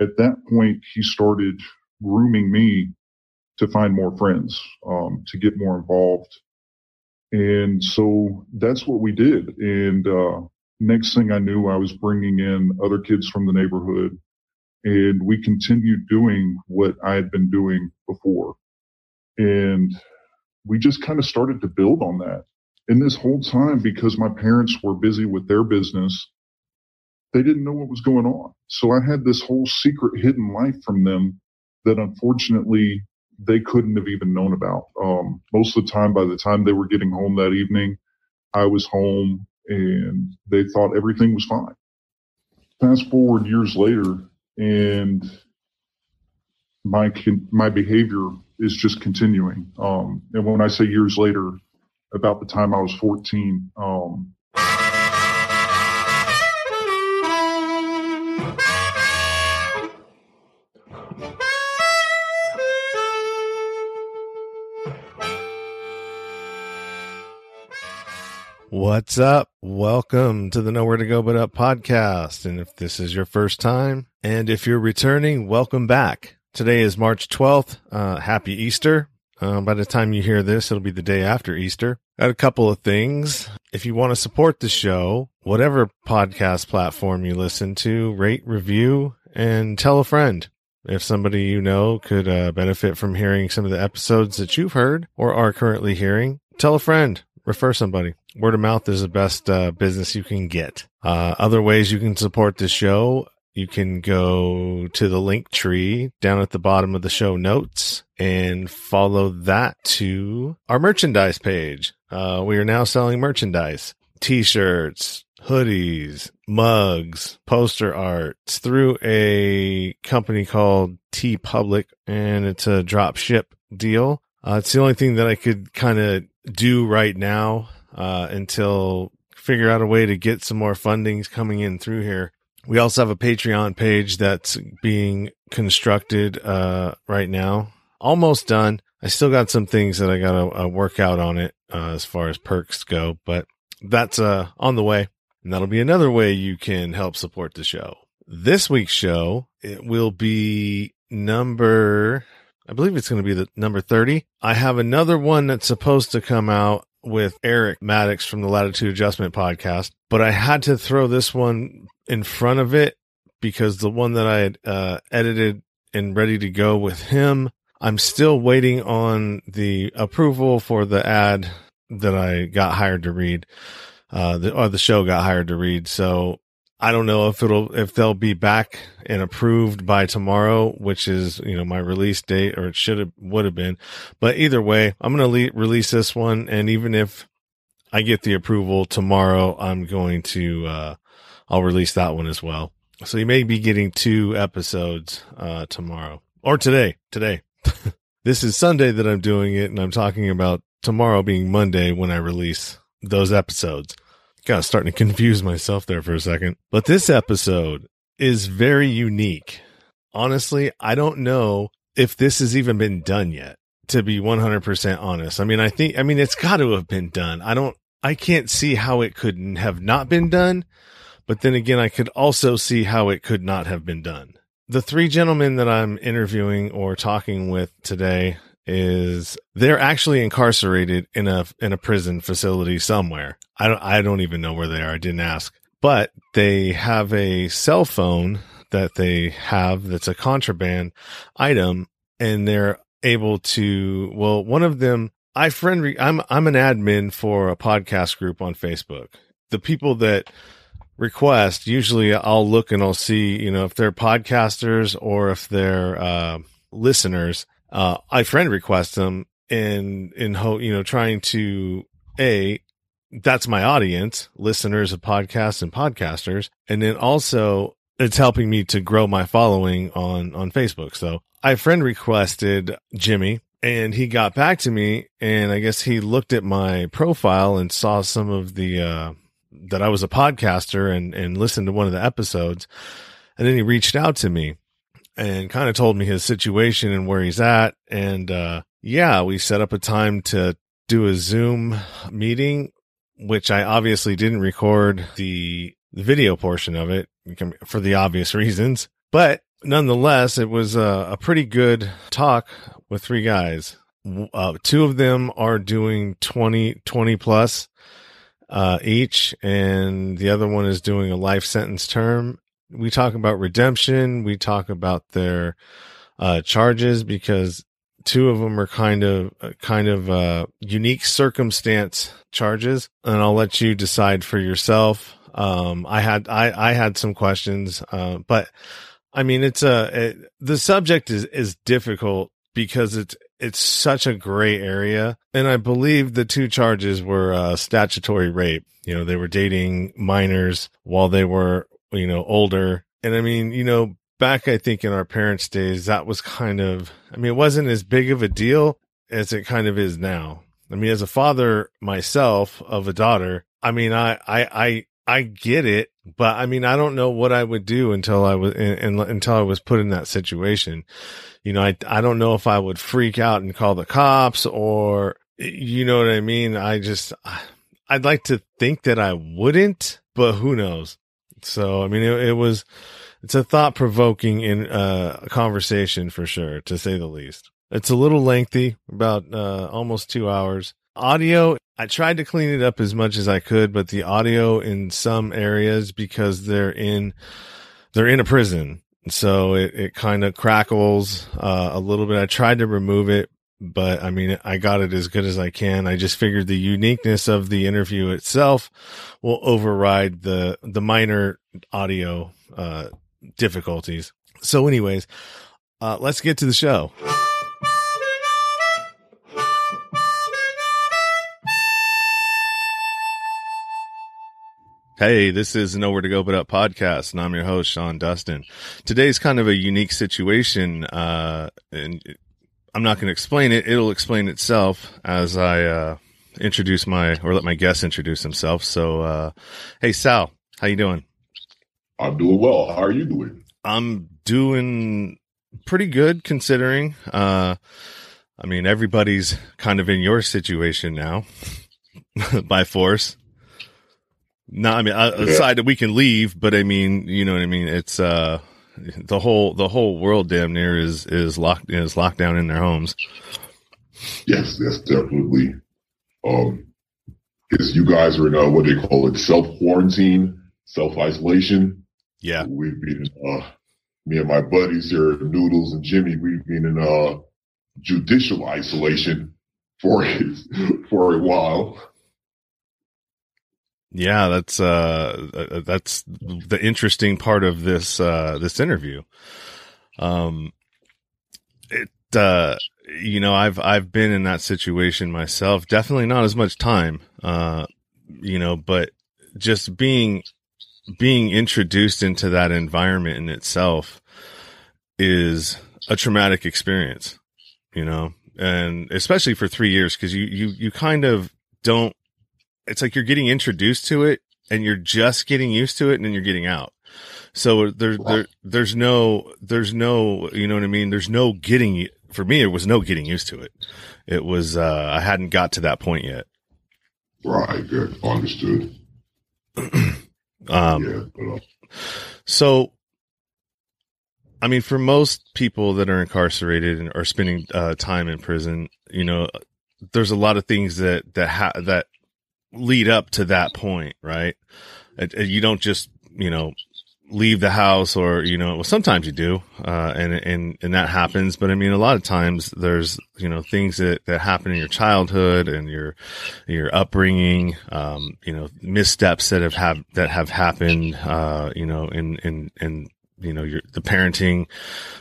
at that point, he started grooming me to find more friends, um, to get more involved. And so that's what we did. And, uh, next thing I knew, I was bringing in other kids from the neighborhood and we continued doing what I had been doing before. And we just kind of started to build on that. And this whole time, because my parents were busy with their business, they didn't know what was going on. So I had this whole secret hidden life from them that unfortunately they couldn't have even known about. Um, most of the time, by the time they were getting home that evening, I was home and they thought everything was fine. Fast forward years later, and my my behavior is just continuing. Um, and when I say years later, about the time I was 14, um, What's up? Welcome to the Nowhere to Go But Up podcast. And if this is your first time, and if you're returning, welcome back. Today is March 12th. Uh, happy Easter. Uh, by the time you hear this, it'll be the day after Easter. Got a couple of things. If you want to support the show, whatever podcast platform you listen to, rate, review, and tell a friend. If somebody you know could uh, benefit from hearing some of the episodes that you've heard or are currently hearing, tell a friend refer somebody. Word of mouth is the best uh, business you can get. Uh, other ways you can support the show. You can go to the Linktree down at the bottom of the show notes and follow that to our merchandise page. Uh, we are now selling merchandise, t-shirts, hoodies, mugs, poster art. It's through a company called TeePublic, and it's a drop ship deal. Uh, it's the only thing that I could kind of do right now uh, until figure out a way to get some more fundings coming in through here. We also have a Patreon page that's being constructed uh, right now, almost done. I still got some things that I got to uh, work out on it uh, as far as perks go, but that's uh, on the way, and that'll be another way you can help support the show. This week's show it will be number I believe it's going to be the number 30. I have another one that's supposed to come out with Eric Maddox from the Latitude Adjustment podcast, but I had to throw this one in front of it because the one that I had uh, edited and ready to go with him, I'm still waiting on the approval for the ad that I got hired to read, uh, the, or the show got hired to read. So I don't know if it'll if they'll be back and approved by tomorrow, which is you know my release date, or it should have would have been. But either way, I'm to le- release this one, and even if I get the approval tomorrow, I'm going to uh, I'll release that one as well. So you may be getting two episodes uh, tomorrow or today. Today, this is Sunday that I'm doing it, and I'm talking about tomorrow being Monday when I release those episodes. Kind starting to confuse myself there for a second. But this episode is very unique. Honestly, I don't know if this has even been done yet, to be 100% honest. I mean, I think, I mean, it's got to have been done. I don't, I can't see how it could have not been done. But then again, I could also see how it could not have been done. The three gentlemen that I'm interviewing or talking with today is they're actually incarcerated in a in a prison facility somewhere. I don't I don't even know where they are. I didn't ask. But they have a cell phone that they have that's a contraband item and they're able to well one of them I friend re- I'm I'm an admin for a podcast group on Facebook. The people that request usually I'll look and I'll see, you know, if they're podcasters or if they're uh, listeners uh, I friend request them and in hope, you know, trying to a that's my audience, listeners of podcasts and podcasters, and then also it's helping me to grow my following on on Facebook. So I friend requested Jimmy and he got back to me and I guess he looked at my profile and saw some of the uh that I was a podcaster and and listened to one of the episodes and then he reached out to me and kind of told me his situation and where he's at. And, uh, yeah, we set up a time to do a Zoom meeting, which I obviously didn't record the, video portion of it for the obvious reasons, but nonetheless, it was a, a pretty good talk with three guys. Uh, two of them are doing 20, 20 plus uh, each, and the other one is doing a life sentence term. We talk about redemption. We talk about their uh, charges because two of them are kind of uh, kind of uh, unique circumstance charges, and I'll let you decide for yourself. Um, I had I I had some questions, uh, but I mean it's a it, the subject is is difficult because it's it's such a gray area, and I believe the two charges were uh, statutory rape. You know, they were dating minors while they were you know older, and I mean you know back, I think in our parents' days, that was kind of, I mean, it wasn't as big of a deal as it kind of is now. I mean, as a father myself of a daughter, I mean, I, I, I, I get it, but I mean, I don't know what I would do until I was, in, in, until I was put in that situation. You know, I, I don't know if I would freak out and call the cops or, you know what I mean? I just, I'd like to think that I wouldn't, but who knows? So, I mean, it, it was, it's a thought provoking in uh, conversation for sure, to say the least. It's a little lengthy, about uh, almost two hours. Audio, I tried to clean it up as much as I could, but the audio in some areas because they're in they're in a prison, so it it kind of crackles uh, a little bit. I tried to remove it, but I mean, I got it as good as I can. I just figured the uniqueness of the interview itself will override the the minor audio uh, difficulties. So, anyways, uh, let's get to the show. Hey, this is Nowhere to Go But Up podcast, and I'm your host, Sean Dustin. Today's kind of a unique situation, uh, and I'm not going to explain it. It'll explain itself as I uh, introduce my, or let my guest introduce himself. So, uh, hey, Sal, how you doing? I'm doing well. How are you doing? I'm doing pretty good considering. Uh, I mean, everybody's kind of in your situation now by force. No, I mean, aside yeah. that we can leave, but I mean, you know what I mean? It's, uh, the whole, the whole world damn near is, is locked, is locked down in their homes. Yes, yes, definitely. Um, because you guys are in, uh, what they call it, self quarantine, self isolation. Yeah. We've been, uh, me and my buddies here, Noodles and Jimmy, we've been in, uh, judicial isolation for, for a while. Yeah, that's, uh, uh, that's the interesting part of this, uh, this interview. Um, it, uh, you know, I've, I've been in that situation myself, definitely not as much time, uh, you know, but just being being introduced into that environment in itself is a traumatic experience, you know, and especially for three years, cause you, you, you kind of don't, it's like you're getting introduced to it and you're just getting used to it and then you're getting out. So there, there, there's no, there's no, you know what I mean? There's no getting, for me, it was no getting used to it. It was, uh, I hadn't got to that point yet. Right. Good. Understood. Um, yeah. so, I mean, for most people that are incarcerated and are spending uh, time in prison, you know, there's a lot of things that that ha- that lead up to that point, right? You don't just, you know, leave the house or, you know, well, sometimes you do. Uh, and, and, and that happens. But I mean, a lot of times there's, you know, things that, that happen in your childhood and your, your upbringing, um, you know, missteps that have, have, that have happened, uh, you know, in, in, in, you know, your, the parenting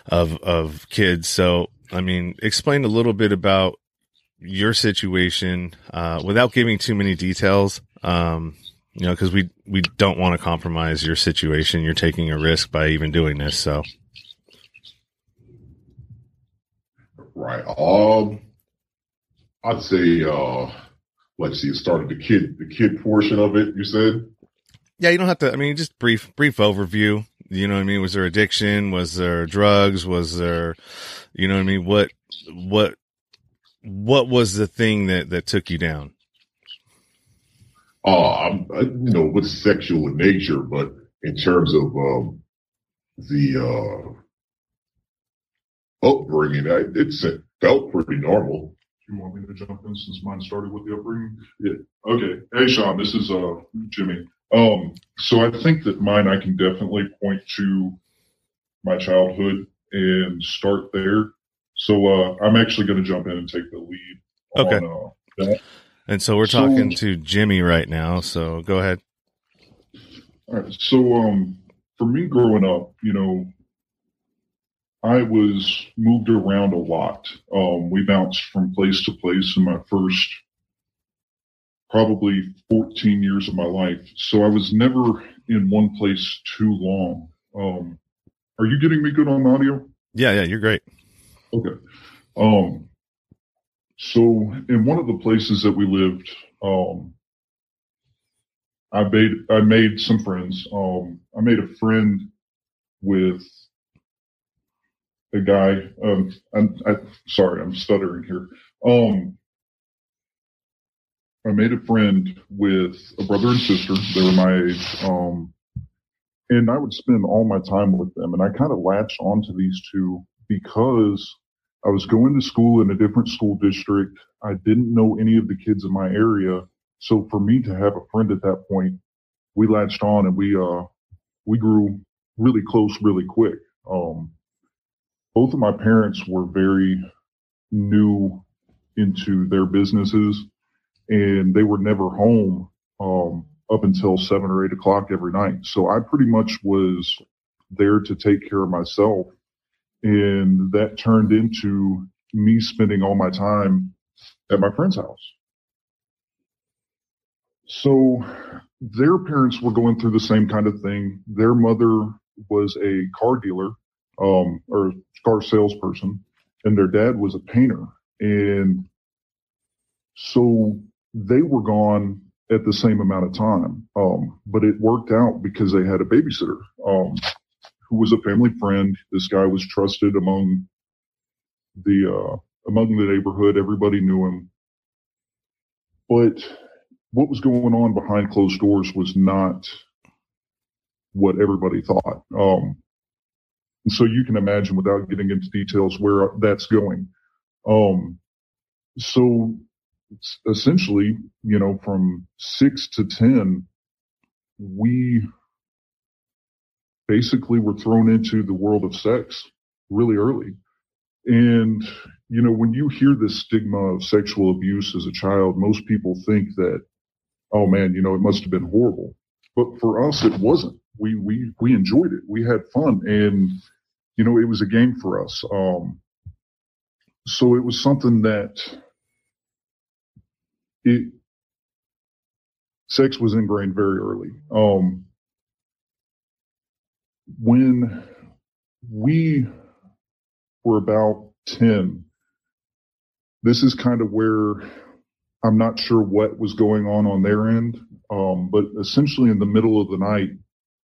of, of kids. So, I mean, explain a little bit about your situation, uh, without giving too many details. Um, you know, because we we don't want to compromise your situation. You're taking a risk by even doing this. So, right. Um, I'd say, uh, let's see. It started the kid, the kid portion of it. You said. Yeah, you don't have to. I mean, just brief, brief overview. You know what I mean? Was there addiction? Was there drugs? Was there, you know what I mean? What, what, what was the thing that that took you down? uh, you know, with sexual in nature, but in terms of um, the uh, upbringing, I, it's, it felt pretty normal. You want me to jump in since mine started with the upbringing? Yeah. Okay. Hey, Sean, this is uh Jimmy. Um, so I think that mine, I can definitely point to my childhood and start there. So uh, I'm actually going to jump in and take the lead. Okay. On, uh. And so we're So- talking to Jimmy right now. So go ahead. All right. So, um, for me growing up, you know, I was moved around a lot. Um, we bounced from place to place in my first probably 14 years of my life. So I was never in one place too long. Um, are you getting me good on audio? Yeah, yeah, you're great. Okay. Um, so in one of the places that we lived, um, I made, I made some friends. Um, I made a friend with a guy, um, I'm, I, sorry, I'm stuttering here. Um, I made a friend with a brother and sister. They were my age. Um, and I would spend all my time with them. And I kind of latched onto these two because I was going to school in a different school district. I didn't know any of the kids in my area. So for me to have a friend at that point, we latched on and we, uh, we grew really close really quick. Um, both of my parents were very new into their businesses and they were never home, um, up until seven or eight o'clock every night. So I pretty much was there to take care of myself and that turned into me spending all my time at my friend's house. So their parents were going through the same kind of thing. Their mother was a car dealer, um, or car salesperson, and their dad was a painter. And so they were gone at the same amount of time. Um, but it worked out because they had a babysitter. Um, who was a family friend. This guy was trusted among the uh, among the neighborhood. Everybody knew him. But what was going on behind closed doors was not what everybody thought. Um, and so you can imagine, without getting into details, where that's going. Um, so essentially, you know, from six to ten, we basically we were thrown into the world of sex really early. And, you know, when you hear this stigma of sexual abuse as a child, most people think that, oh man, you know, it must have been horrible. But for us, it wasn't. We, we, we enjoyed it. We had fun and, you know, it was a game for us. Um, so it was something that it, sex was ingrained very early. Um, when we were about 10, this is kind of where I'm not sure what was going on on their end. Um, but essentially in the middle of the night,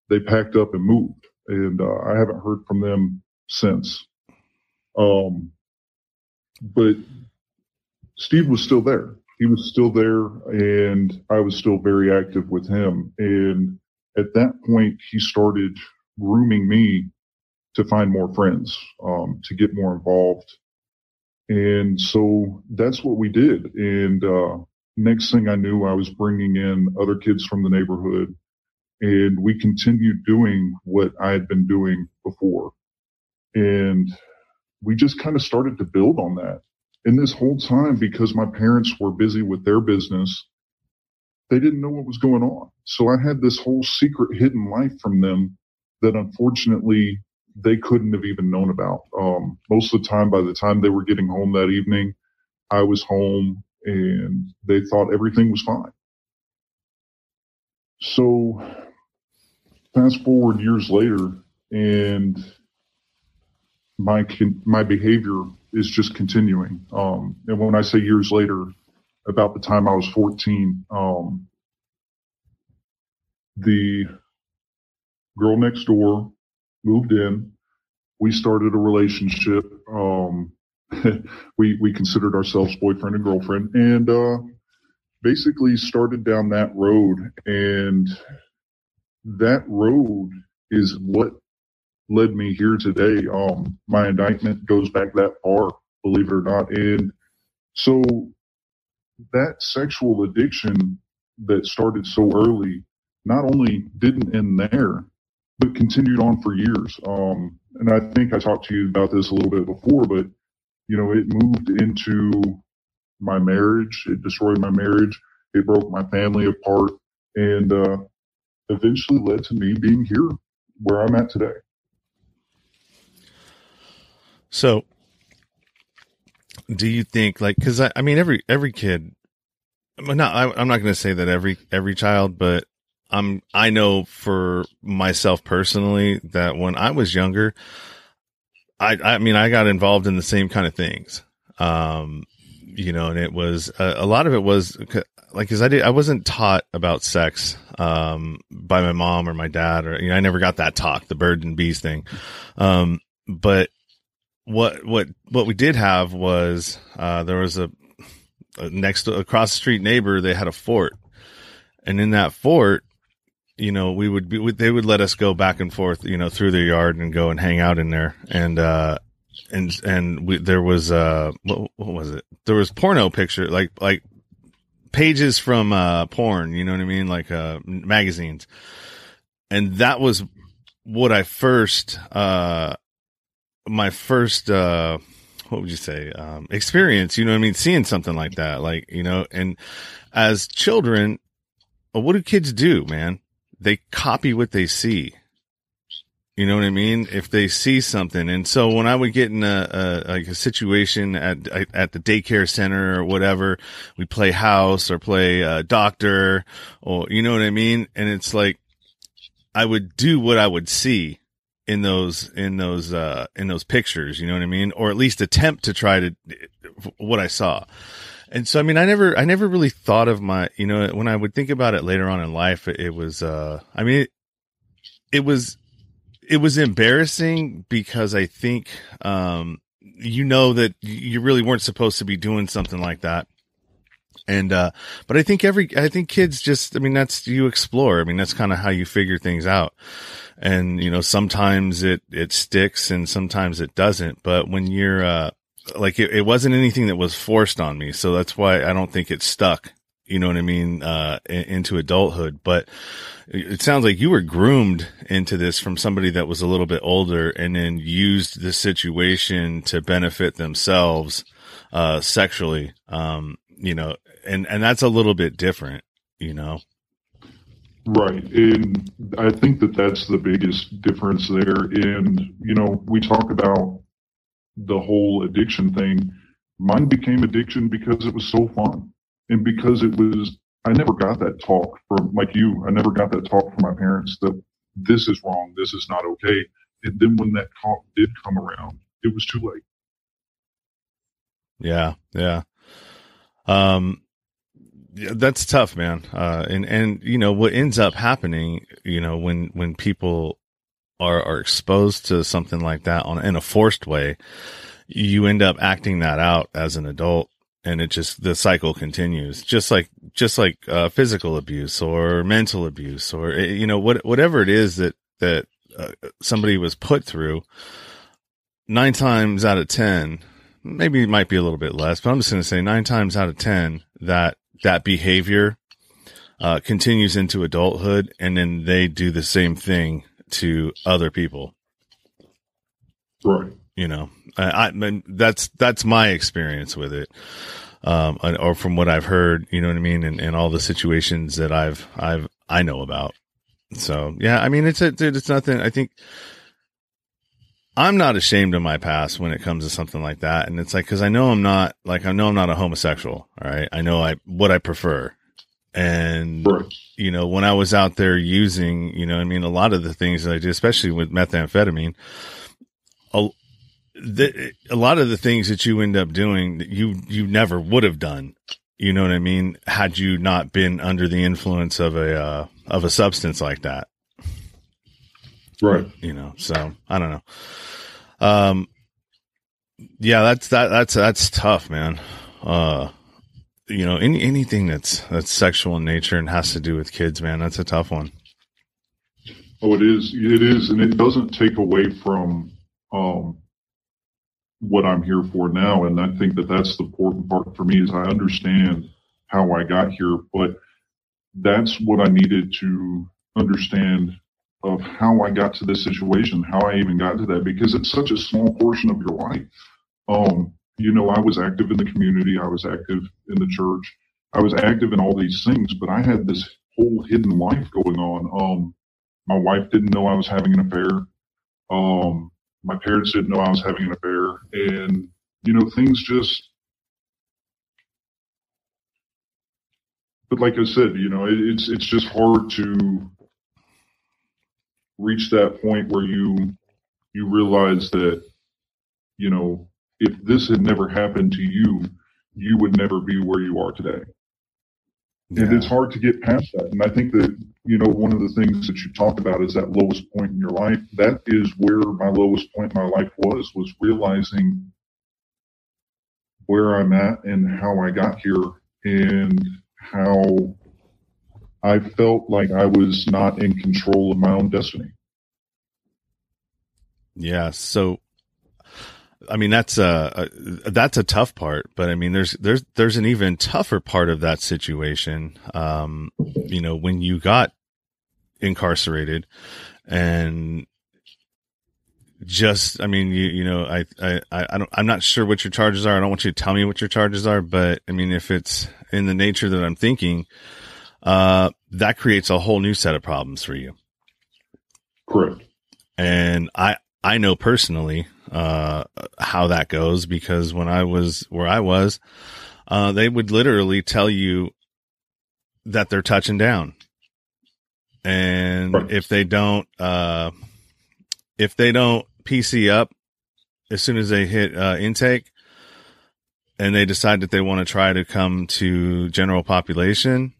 they packed up and moved and, uh, I haven't heard from them since. Um, but Steve was still there. He was still there and I was still very active with him. And at that point, he started grooming me to find more friends, um, to get more involved. And so that's what we did. And, uh, next thing I knew, I was bringing in other kids from the neighborhood and we continued doing what I had been doing before. And we just kind of started to build on that. And this whole time, because my parents were busy with their business, they didn't know what was going on. So I had this whole secret hidden life from them that unfortunately they couldn't have even known about. Um, most of the time, by the time they were getting home that evening, I was home and they thought everything was fine. So fast forward years later and my, my behavior is just continuing. Um, and when I say years later, about the time I was 14, um, the girl next door moved in. We started a relationship. Um, we, we considered ourselves boyfriend and girlfriend and, uh, basically started down that road and that road is what led me here today. Um, my indictment goes back that far, believe it or not. And so that sexual addiction that started so early not only didn't end there, but continued on for years. Um, and I think I talked to you about this a little bit before, but you know, it moved into my marriage. It destroyed my marriage. It broke my family apart and, uh, eventually led to me being here where I'm at today. So, do you think like because I, I mean every every kid, not I, I'm not going to say that every every child, but I'm I know for myself personally that when I was younger, I I mean I got involved in the same kind of things. Um, you know, and it was uh, a lot of it was like because I did I wasn't taught about sex um by my mom or my dad or you know I never got that talk the bird and bees thing, um but what what what we did have was uh there was a, a next across the street neighbor they had a fort and in that fort you know, we would be, they would let us go back and forth, you know, through their yard and go and hang out in there. And, uh, and, and we, there was, uh, what, what was it? There was porno picture, like, like pages from, uh, porn, you know what I mean? Like, uh, magazines. And that was what I first, uh, my first, uh, what would you say? Um, experience, you know what I mean? Seeing something like that, like, you know, and as children, what do kids do, man? They copy what they see. You know what I mean? If they see something. And so when I would get in a, a, like a situation at, at the daycare center or whatever, we play house or play uh, doctor or, you know what I mean? And it's like, I would do what I would see in those, in those, uh, in those pictures, you know what I mean? Or at least attempt to try to, what I saw. And so, I mean, I never, I never really thought of my, you know, when I would think about it later on in life, it, it was, uh, I mean, it, it, was, it was embarrassing because I think, um, you know that you really weren't supposed to be doing something like that. And, uh, but I think every, I think kids just, I mean, that's, you explore. I mean, that's kind of how you figure things out. And, you know, sometimes it, it sticks and sometimes it doesn't. But when you're, uh, like it, it wasn't anything that was forced on me. So that's why I don't think it stuck, you know what I mean? Uh, into adulthood, but it sounds like you were groomed into this from somebody that was a little bit older and then used the situation to benefit themselves, uh, sexually. Um, you know, and, and that's a little bit different, you know? Right. And I think that that's the biggest difference there. And, you know, we talk about the whole addiction thing, mine became addiction because it was so fun and because it was, I never got that talk from like you. I never got that talk from my parents that this is wrong. This is not okay. And then when that talk did come around, it was too late. Yeah. Yeah. Um, yeah, that's tough, man. Uh, and, and, you know, what ends up happening, you know, when, when people are, are exposed to something like that on in a forced way, you end up acting that out as an adult and it just the cycle continues. Just like just like uh, physical abuse or mental abuse or eh, you know what whatever it is that that uh, somebody was put through nine times out of ten maybe it might be a little bit less but i'm just going to say nine times out of ten that that behavior uh, continues into adulthood and then they do the same thing to other people. Right. You know, I, I that's that's my experience with it, um, or from what I've heard. You know what I mean, and, and all the situations that I've I've I know about. So yeah, I mean, it's a, it's nothing. I think I'm not ashamed of my past when it comes to something like that, and it's like because I know I'm not like I know I'm not a homosexual. All right, I know I what I prefer, and, you know, when I was out there using, you know, I mean, a lot of the things that I did, especially with methamphetamine, a, the, a lot of the things that you end up doing that you, you never would have done. You know what I mean? Had you not been under the influence of a, uh, of a substance like that. Right. You know, so I don't know. Um, yeah, that's, that, that's, that's tough, man. Uh, you know, any anything that's that's sexual in nature and has to do with kids, man, that's a tough one. Oh, it is. It is, and it doesn't take away from um, what I'm here for now. And I think that that's the important part for me is I understand how I got here, but that's what I needed to understand of how I got to this situation, how I even got to that, because it's such a small portion of your life. Um, you know, I was active in the community. I was active in the church. I was active in all these things, but I had this whole hidden life going on. Um, my wife didn't know I was having an affair. Um, my parents didn't know I was having an affair. And, you know, things just, but like I said, you know, it, it's, it's just hard to reach that point where you, you realize that, you know, if this had never happened to you, you would never be where you are today. Yeah. And it's hard to get past that. And I think that, you know, one of the things that you talk about is that lowest point in your life. That is where my lowest point in my life was, was realizing where I'm at and how I got here and how I felt like I was not in control of my own destiny. Yeah. So I mean, that's a, a, that's a tough part, but I mean, there's there's there's an even tougher part of that situation. Um, you know, when you got incarcerated, and just, I mean, you you know, I I I don't, I'm not sure what your charges are. I don't want you to tell me what your charges are, but I mean, if it's in the nature that I'm thinking, uh, that creates a whole new set of problems for you. Correct. And I I know personally uh, how that goes because when I was where I was, uh, they would literally tell you that they're touching down. And right. if they don't, uh, if they don't PC up as soon as they hit uh, intake and they decide that they want to try to come to general population,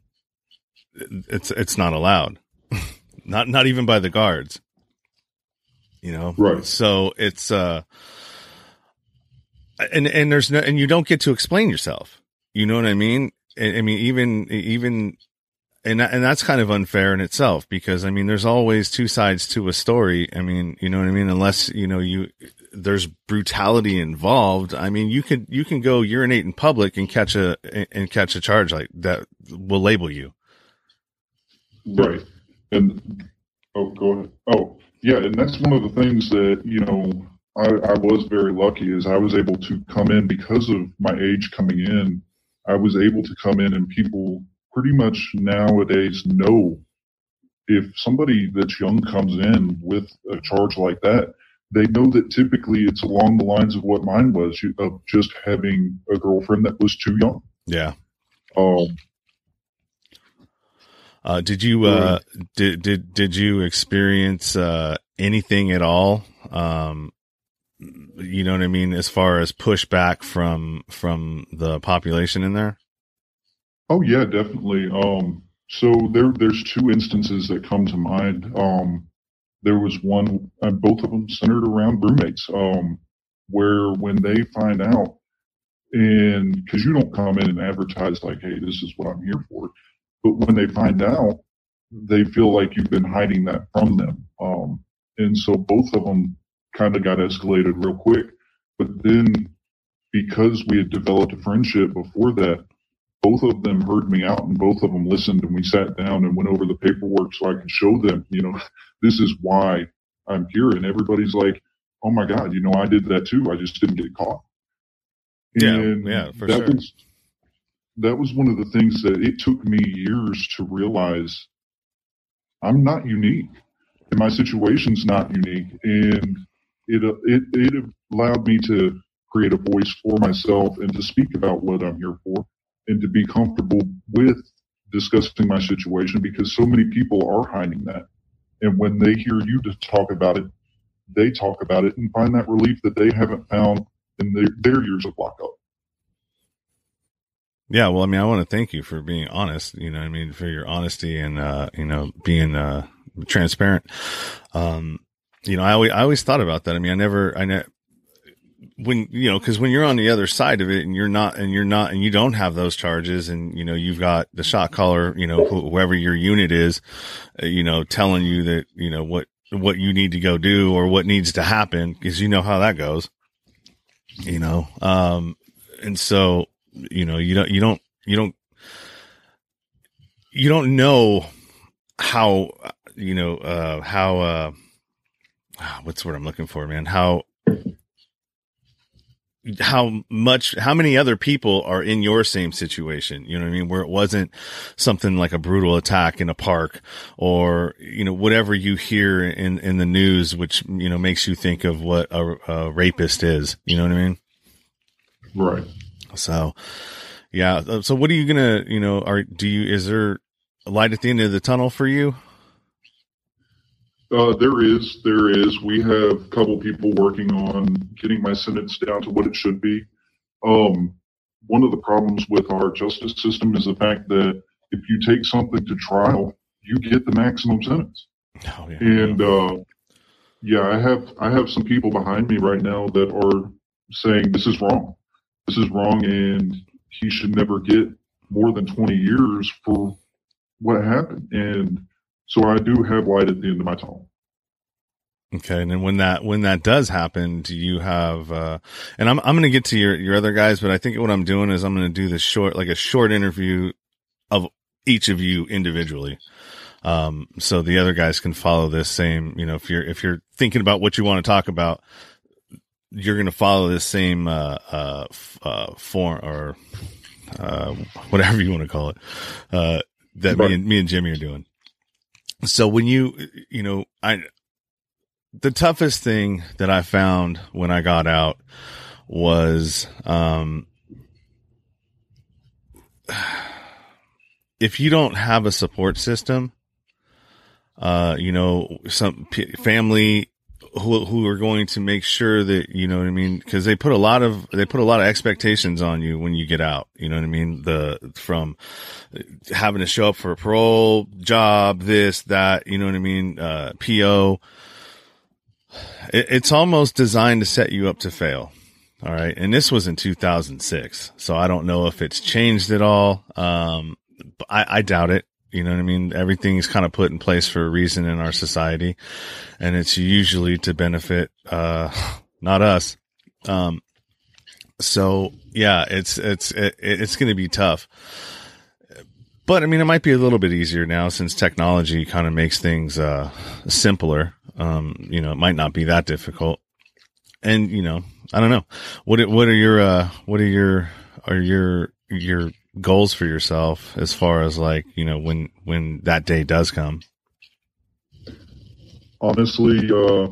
it's, it's not allowed. not, not even by the guards you know? Right. So it's uh and and there's no and you don't get to explain yourself. You know what i mean? I, I mean even even and and that's kind of unfair in itself because i mean there's always two sides to a story. I mean you know what i mean? Unless you know you there's brutality involved. I mean you could you can go urinate in public and catch a and catch a charge like that will label you. Right. And oh go ahead. Oh yeah, and that's one of the things that you know I, I was very lucky is I was able to come in because of my age coming in. I was able to come in, and people pretty much nowadays know if somebody that's young comes in with a charge like that, they know that typically it's along the lines of what mine was of just having a girlfriend that was too young. Yeah. Um, uh, did you uh, did did did you experience uh, anything at all? Um, you know what I mean, as far as pushback from from the population in there. Oh yeah, definitely. Um, so there there's two instances that come to mind. Um, there was one, uh, both of them centered around roommates. Um, where when they find out, and because you don't come in and advertise like, hey, this is what I'm here for but when they find out, they feel like you've been hiding that from them. Um, and so both of them kind of got escalated real quick. But then because we had developed a friendship before that, both of them heard me out and both of them listened and we sat down and went over the paperwork so I could show them, you know, this is why I'm here. And everybody's like, oh my God, you know, I did that too. I just didn't get caught. And yeah, yeah, for that sure. Was, that was one of the things that it took me years to realize I'm not unique and my situation's not unique. And it, it, it allowed me to create a voice for myself and to speak about what I'm here for and to be comfortable with discussing my situation because so many people are hiding that. And when they hear you to talk about it, they talk about it and find that relief that they haven't found in their, their years of lockup. Yeah, well, I mean, I want to thank you for being honest. You know, I mean, for your honesty and uh, you know, being uh, transparent. Um, you know, I always I always thought about that. I mean, I never I ne- when you know because when you're on the other side of it and you're not and you're not and you don't have those charges and you know you've got the shot caller you know wh- whoever your unit is uh, you know telling you that you know what what you need to go do or what needs to happen because you know how that goes you know um and so you know you don't you don't you don't you don't know how you know uh how uh ah, what's word i'm looking for man? How how much how many other people are in your same situation? You know what i mean? Where it wasn't something like a brutal attack in a park or you know whatever you hear in in the news which you know makes you think of what a, a rapist is. You know what i mean? Right. So yeah so what are you gonna you know are do you is there a light at the end of the tunnel for you Uh, there is, there is. We have a couple people working on getting my sentence down to what it should be. Um, one of the problems with our justice system is the fact that if you take something to trial, you get the maximum sentence. oh yeah And uh, yeah, I have I have some people behind me right now that are saying this is wrong. This is wrong, and he should never get more than 20 years for what happened. And so I do have light at the end of my tunnel. Okay, and then when that when that does happen, do you have? uh And I'm I'm going to get to your your other guys, but I think what I'm doing is I'm going to do this short, like a short interview of each of you individually, um, so the other guys can follow this same. You know, if you're if you're thinking about what you want to talk about, you're going to follow this same uh uh, uh form or uh whatever you want to call it uh that me and me and Jimmy are doing. So when you you know I the toughest thing that I found when I got out was um if you don't have a support system uh you know some p- family who who are going to make sure that you know what I mean because they put a lot of they put a lot of expectations on you when you get out you know what I mean the from having to show up for a parole job this that you know what I mean uh PO it, it's almost designed to set you up to fail. All right. And this was in 2006. So I don't know if it's changed at all. Um, I, I doubt it. You know what I mean? Everything's kind of put in place for a reason in our society and it's usually to benefit, uh, not us. Um, so yeah, it's, it's, it, it's going to be tough. But I mean, it might be a little bit easier now since technology kind of makes things, uh, simpler. Um, you know, it might not be that difficult. And, you know, I don't know. What, what are your, uh, what are your, are your, your goals for yourself as far as like, you know, when, when that day does come? honestly, uh,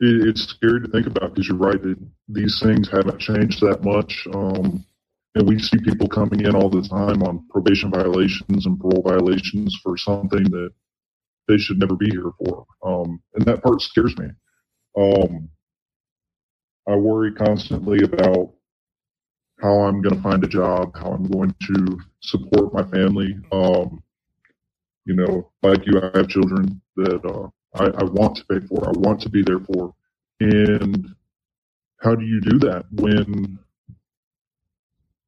it, it's scary to think about because you're right that these things haven't changed that much. Um, and we see people coming in all the time on probation violations and parole violations for something that they should never be here for. Um, and that part scares me. Um, I worry constantly about how I'm going to find a job, how I'm going to support my family. Um, you know, like you, I have children that uh, I, I want to pay for, I want to be there for. And how do you do that when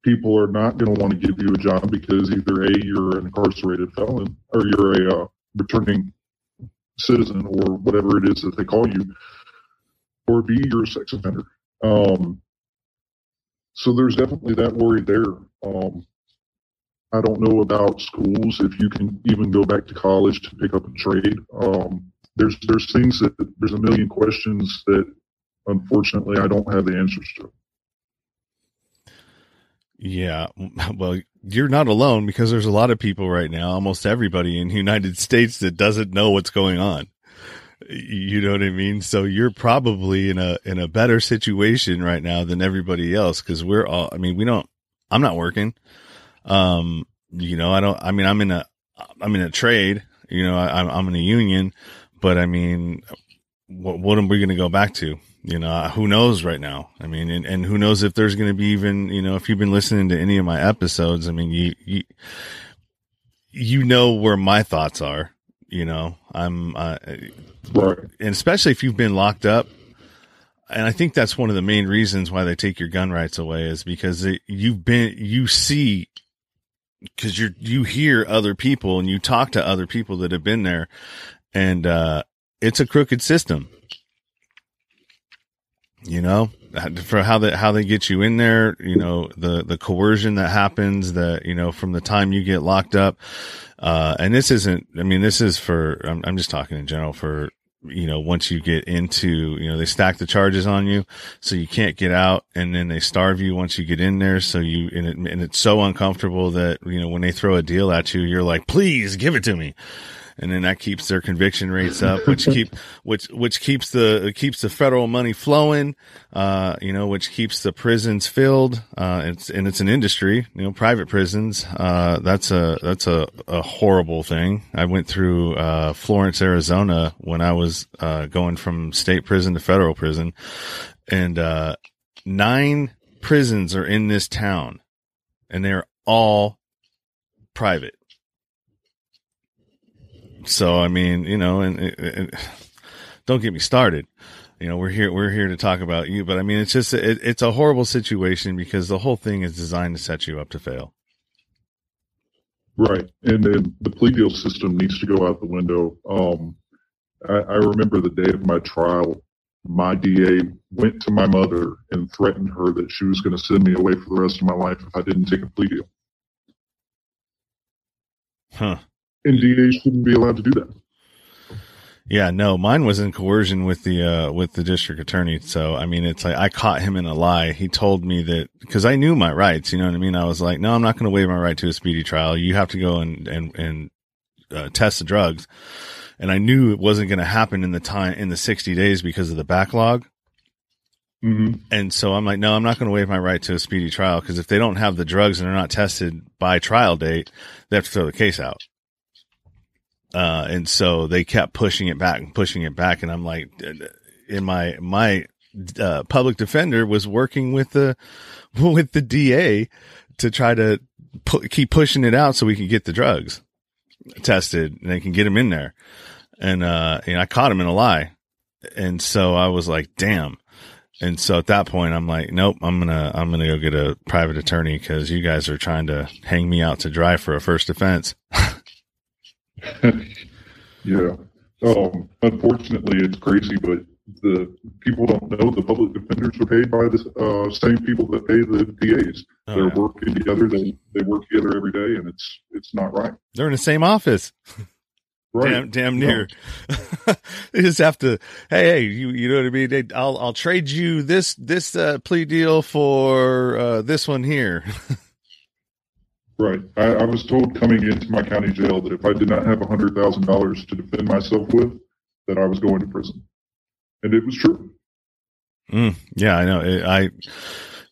people are not going to want to give you a job because either A, you're an incarcerated felon or you're a uh, returning citizen or whatever it is that they call you, or B, you're a sex offender. Um, so there's definitely that worry there. Um, I don't know about schools if you can even go back to college to pick up a trade. Um, there's there's things that there's a million questions that unfortunately I don't have the answers to. Yeah. Well, you're not alone because there's a lot of people right now, almost everybody in the United States that doesn't know what's going on. You know what I mean? So you're probably in a, in a better situation right now than everybody else. Cause we're all, I mean, we don't, I'm not working. Um, you know, I don't, I mean, I'm in a, I'm in a trade, you know, I, I'm, I'm in a union, but I mean, what, what are we going to go back to? You know, who knows right now? I mean, and, and who knows if there's going to be even, you know, if you've been listening to any of my episodes, I mean, you, you, you know where my thoughts are, you know, I'm, uh, Right. and especially if you've been locked up and I think that's one of the main reasons why they take your gun rights away is because it, you've been, you see, because you're, you hear other people and you talk to other people that have been there, and uh, it's a crooked system. You know, for how they how they get you in there, you know, the the coercion that happens, that you know, from the time you get locked up, uh, and this isn't. I mean, this is for. I'm, I'm just talking in general for you know, once you get into, you know, they stack the charges on you, so you can't get out, and then they starve you once you get in there. So you, and, it, and it's so uncomfortable that, you know, when they throw a deal at you, you're like, please give it to me and then that keeps their conviction rates up, which keep which which keeps the keeps the federal money flowing, uh, you know, which keeps the prisons filled. Uh, it's and it's an industry, you know, private prisons. Uh, that's a that's a, a horrible thing. I went through uh, Florence, Arizona, when I was uh, going from state prison to federal prison, and uh, nine prisons are in this town, and they're all private so I mean, you know, and, and, don't get me started. You know, we're here we're here to talk about you, but I mean, it's just it, it's a horrible situation because the whole thing is designed to set you up to fail. Right, and then the plea deal system needs to go out the window. Um, I, I remember the day of my trial, my DA went to my mother and threatened her that she was going to send me away for the rest of my life if I didn't take a plea deal. Huh. And DAs shouldn't be allowed to do that. Yeah, no, mine was in coercion with the uh with the district attorney. So I mean, it's like I caught him in a lie. He told me that because I knew my rights. You know what I mean? I was like, no, I'm not going to waive my right to a speedy trial. You have to go and and and uh, test the drugs. And I knew it wasn't going to happen in the time in the 60 days because of the backlog. Mm-hmm. And so I'm like, no, I'm not going to waive my right to a speedy trial because if they don't have the drugs and they're not tested by trial date, they have to throw the case out. Uh, and so they kept pushing it back and pushing it back. And I'm like, in my, my, uh, public defender was working with the, with the DA to try to pu- keep pushing it out so we could get the drugs tested and they can get him in there. And, uh, and I caught him in a lie. And so I was like, damn. And so at that point, I'm like, nope, I'm gonna, I'm gonna go get a private attorney because you guys are trying to hang me out to dry for a first offense. yeah. Um, unfortunately, it's crazy, but the people don't know the public defenders are paid by the uh, same people that pay the DAs. Oh, They're yeah. working together. They they work together every day, and it's it's not right. They're in the same office. Right. Damn, damn near. they just have to. Hey, hey, you, you know what I mean? They, I'll, I'll trade you this, this, uh, plea deal for, uh, this one here. Right. I, I, was told coming into my county jail that if I did not have hundred thousand dollars to defend myself with, that I was going to prison, and it was true. Mm, yeah, I know. It, I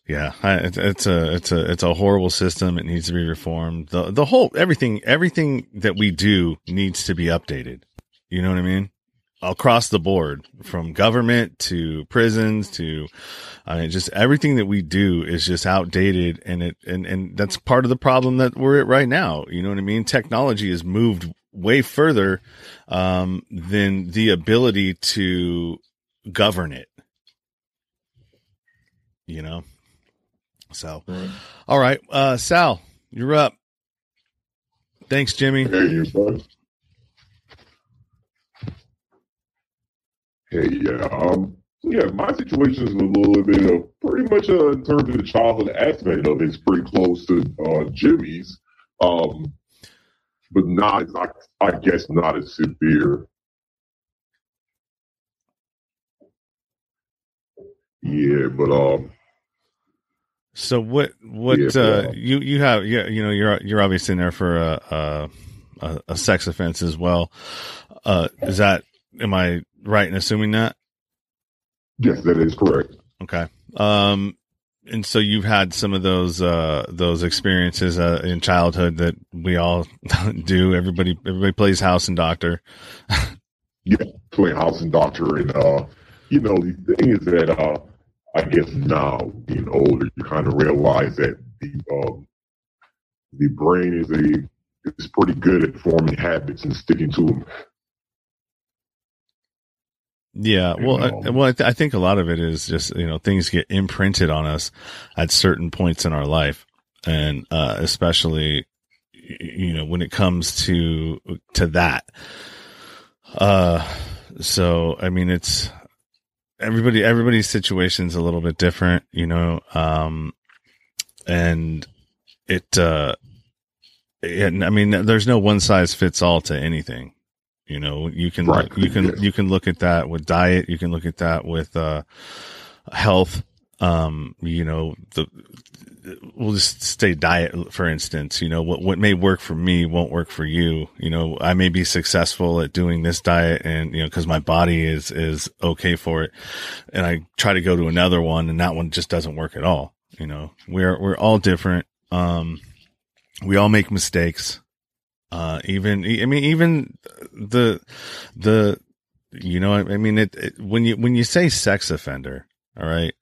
yeah, I, it's, it's a it's a it's a horrible system. It needs to be reformed. The the whole everything everything that we do needs to be updated. You know what I mean? Across the board from government to prisons to I mean, just everything that we do is just outdated and it and and that's part of the problem that we're at right now. You know what i mean? Technology has moved way further um, than the ability to govern it. You know? So right. all right uh sal you're up. Thanks jimmy. Hey, Hey, yeah. Um, yeah, my situation is a little bit of pretty much uh, in terms of the childhood aspect of it, it's pretty close to uh, Jimmy's, um, but not, I, I guess, not as severe. Yeah, but um. So what? What yeah, uh, you you have? Yeah, you know, you're you're obviously in there for a a, a sex offense as well. Uh, is that? Am I right in assuming that? Yes, that is correct. Okay. Um, and so you've had some of those uh, those experiences uh, in childhood that we all do. Everybody everybody plays house and doctor. yeah, playing house and doctor, and uh, you know the thing is that uh, I guess now being older, you kind of realize that the um, the brain is a is pretty good at forming habits and sticking to them. Yeah, well, I, well, I, th- I, think a lot of it is just you know things get imprinted on us at certain points in our life, and uh, especially you know when it comes to to that. Uh, so I mean, it's everybody. Everybody's situation is a little bit different, you know, um, and it. uh and I mean, there's no one size fits all to anything you know, you can right. you can you can look at that with diet. You can look at that with uh, health. Um, you know, the we'll just stay diet for instance. You know, what what may work for me won't work for you. You know, I may be successful at doing this diet, and you know, because my body is is okay for it, and I try to go to another one, and that one just doesn't work at all. You know, we're we're all different. Um, we all make mistakes. Uh, even, I mean, even the, the, you know, I mean, it, it, when you, when you say sex offender, all right,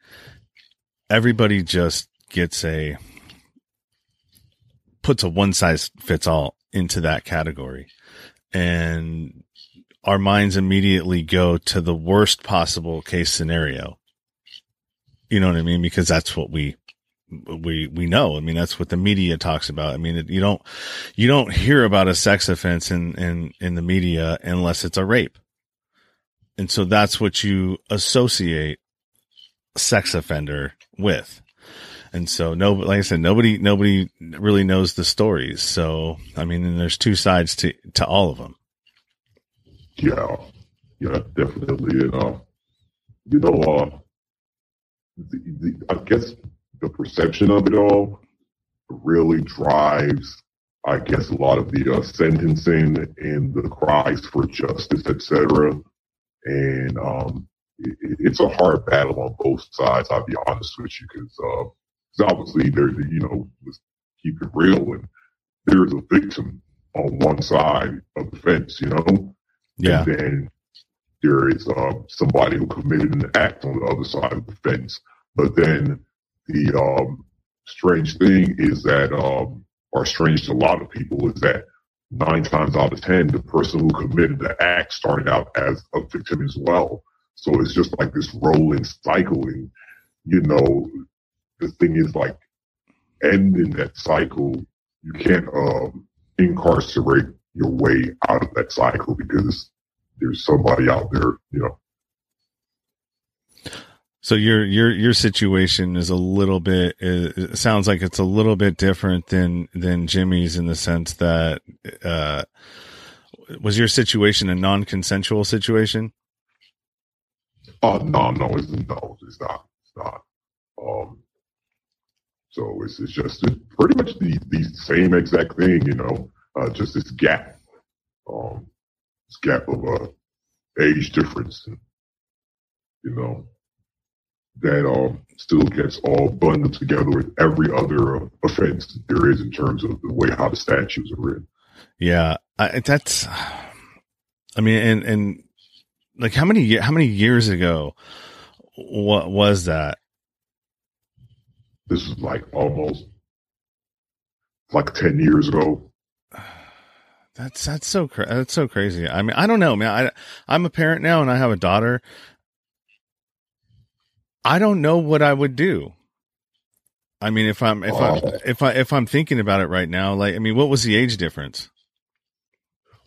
everybody just gets a, puts a one size fits all into that category. And our minds immediately go to the worst possible case scenario. You know what I mean? Because that's what we we we know. I mean, that's what the media talks about. I mean, you don't you don't hear about a sex offense in in in the media unless it's a rape, and so that's what you associate sex offender with. And so, no, like I said, nobody nobody really knows the stories. So, I mean, there's two sides to to all of them. Yeah, yeah, definitely. And uh, you know, uh, the, the, I guess the perception of it all really drives, I guess, a lot of the uh, sentencing and the cries for justice, etc. And um, it, it's a hard battle on both sides. I'll be honest with you, because uh, obviously there's, you know, let's keep it real, and there's a victim on one side of the fence, you know, yeah. And then there is uh, somebody who committed an act on the other side of the fence. But then the um, strange thing is that, um, or strange to a lot of people, is that nine times out of ten, the person who committed the act started out as a victim as well. So it's just like this rolling cycle. And, you know, the thing is like ending that cycle, you can't um, incarcerate your way out of that cycle because there's somebody out there, you know, so your your your situation is a little bit. It sounds like it's a little bit different than than Jimmy's in the sense that uh, was your situation a non-consensual situation? Oh no, no, it's no, it's not. It's not. Um, so it's it's just pretty much the the same exact thing, you know. Uh, just this gap, um, this gap of uh, age difference, you know that um, still gets all bundled together with every other uh, offense there is in terms of the way how the statutes are written. Yeah, I, that's. I mean, and and like how many how many years ago? What was that? This is like almost like ten years ago. That's that's so cra- that's so crazy. I mean, I don't know, man. I I'm a parent now, and I have a daughter, I don't know what I would do. I mean, if I'm if. I if I if I'm thinking about it right now, like I mean, what was the age difference?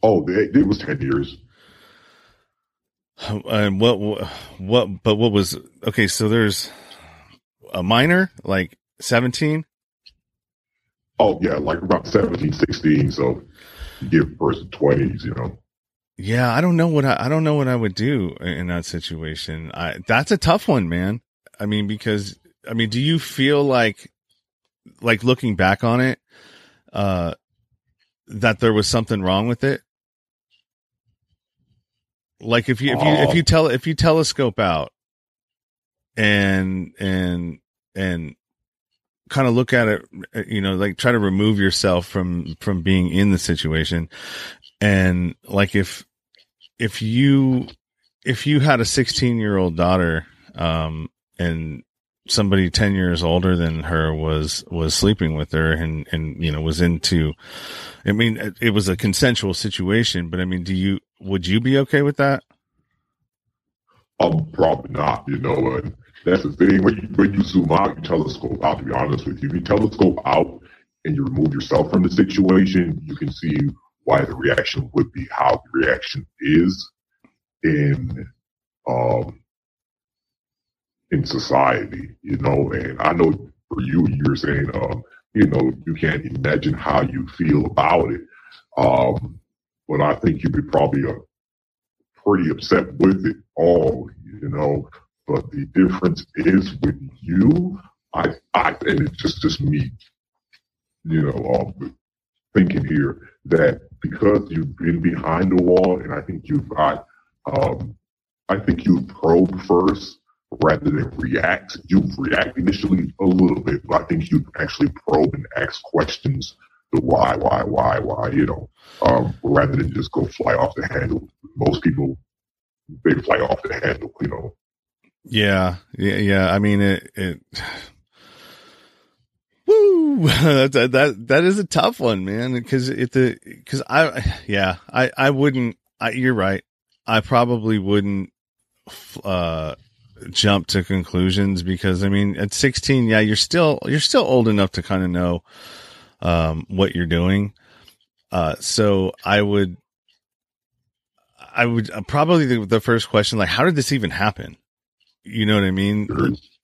Oh, it, was ten years. And what what but what was okay? So there's a minor, like seventeen. Oh yeah, like about 17, 16. So give person twenties, you know. Yeah, I don't know what I, I don't know what I would do in that situation. I that's a tough one, man. I mean, because I mean, do you feel like like looking back on it, uh, that there was something wrong with it? Like if you if you if oh. you tell if you telescope out and and and kind of look at it you know like try to remove yourself from from being in the situation and like if if you if you had a 16 year old daughter um and somebody 10 years older than her was was sleeping with her and and you know was into i mean it, was a consensual situation but i mean do you would you be okay with that Um, probably not. You know, and that's the thing. When you when you zoom out, you telescope out. To be honest with you, if you telescope out and you remove yourself from the situation, you can see why the reaction would be how the reaction is in um in society. You know, and I know for you, you're saying, um, you know, you can't imagine how you feel about it. Um, but I think you'd be probably uh, pretty upset with it all, you know. But the difference is with you, I, I, and it's just just me, you know, um, thinking here that because you've been behind the wall, and I think you've got, um, I think you probe first rather than react. You react initially a little bit, but I think you actually probe and ask questions the why, why, why, why, you know, um, rather than just go fly off the handle. Most people, they fly off the handle, you know. Yeah, yeah, yeah. I mean, it, it, woo, that, that, that is a tough one, man. Cause the, cause I, yeah, I, I wouldn't, I, you're right. I probably wouldn't, uh, jump to conclusions because I mean, at 16, yeah, you're still, you're still old enough to kind of know, um, what you're doing. Uh, so I would, I would uh, probably the, the, first question, like, how did this even happen? You know what I mean?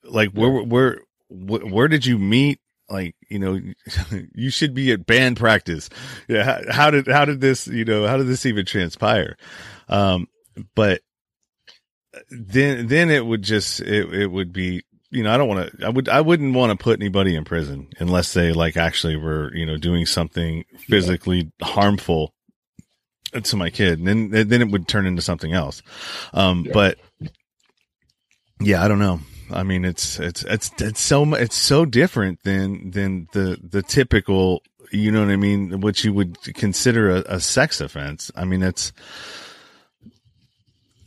Like, where, where, where, where did you meet? Like, you know, you should be at band practice. Yeah. How, how did, how did this, you know, how did this even transpire? Um, but then, then it would just, it, it would be, you know, I don't want to, I would, I wouldn't want to put anybody in prison unless they like actually were, you know, doing something physically yeah. harmful to my kid. And then, then it would turn into something else. Um, yeah. but yeah, I don't know. I mean, it's, it's, it's, it's so, it's so different than, than the, the typical, you know what I mean? What you would consider a, a sex offense. I mean, it's,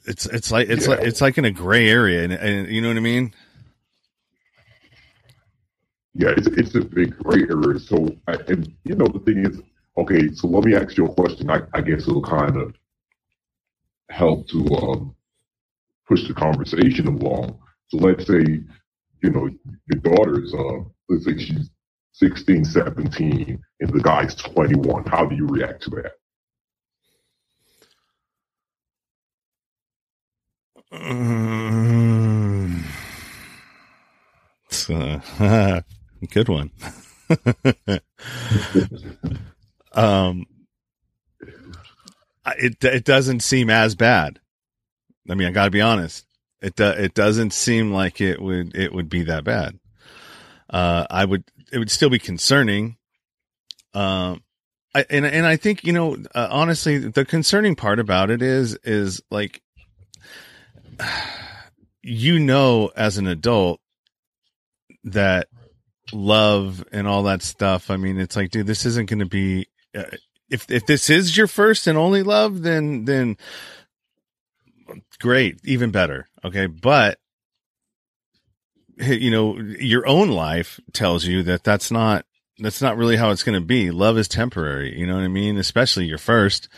it's, it's like, it's yeah. like, it's like in a gray area and, and you know what I mean? Yeah, it's, it's a big gray area. So, and you know, the thing is, okay, so let me ask you a question. I, I guess it'll kind of help to um, push the conversation along. So let's say, you know, your daughter's, uh, let's say she's 16, 17, and the guy's 21. How do you react to that? Um, Good one. um, it it doesn't seem as bad. I mean, I got to be honest. It do, it doesn't seem like it would it would be that bad. Uh, I would it would still be concerning. Um, I, and and I think you know uh, honestly the concerning part about it is is like you know as an adult that love and all that stuff. I mean, it's like, dude, this isn't going to be, uh, if, if this is your first and only love, then, then great, even better. Okay. But, you know, your own life tells you that that's not, that's not really how it's going to be. Love is temporary. You know what I mean? Especially your first.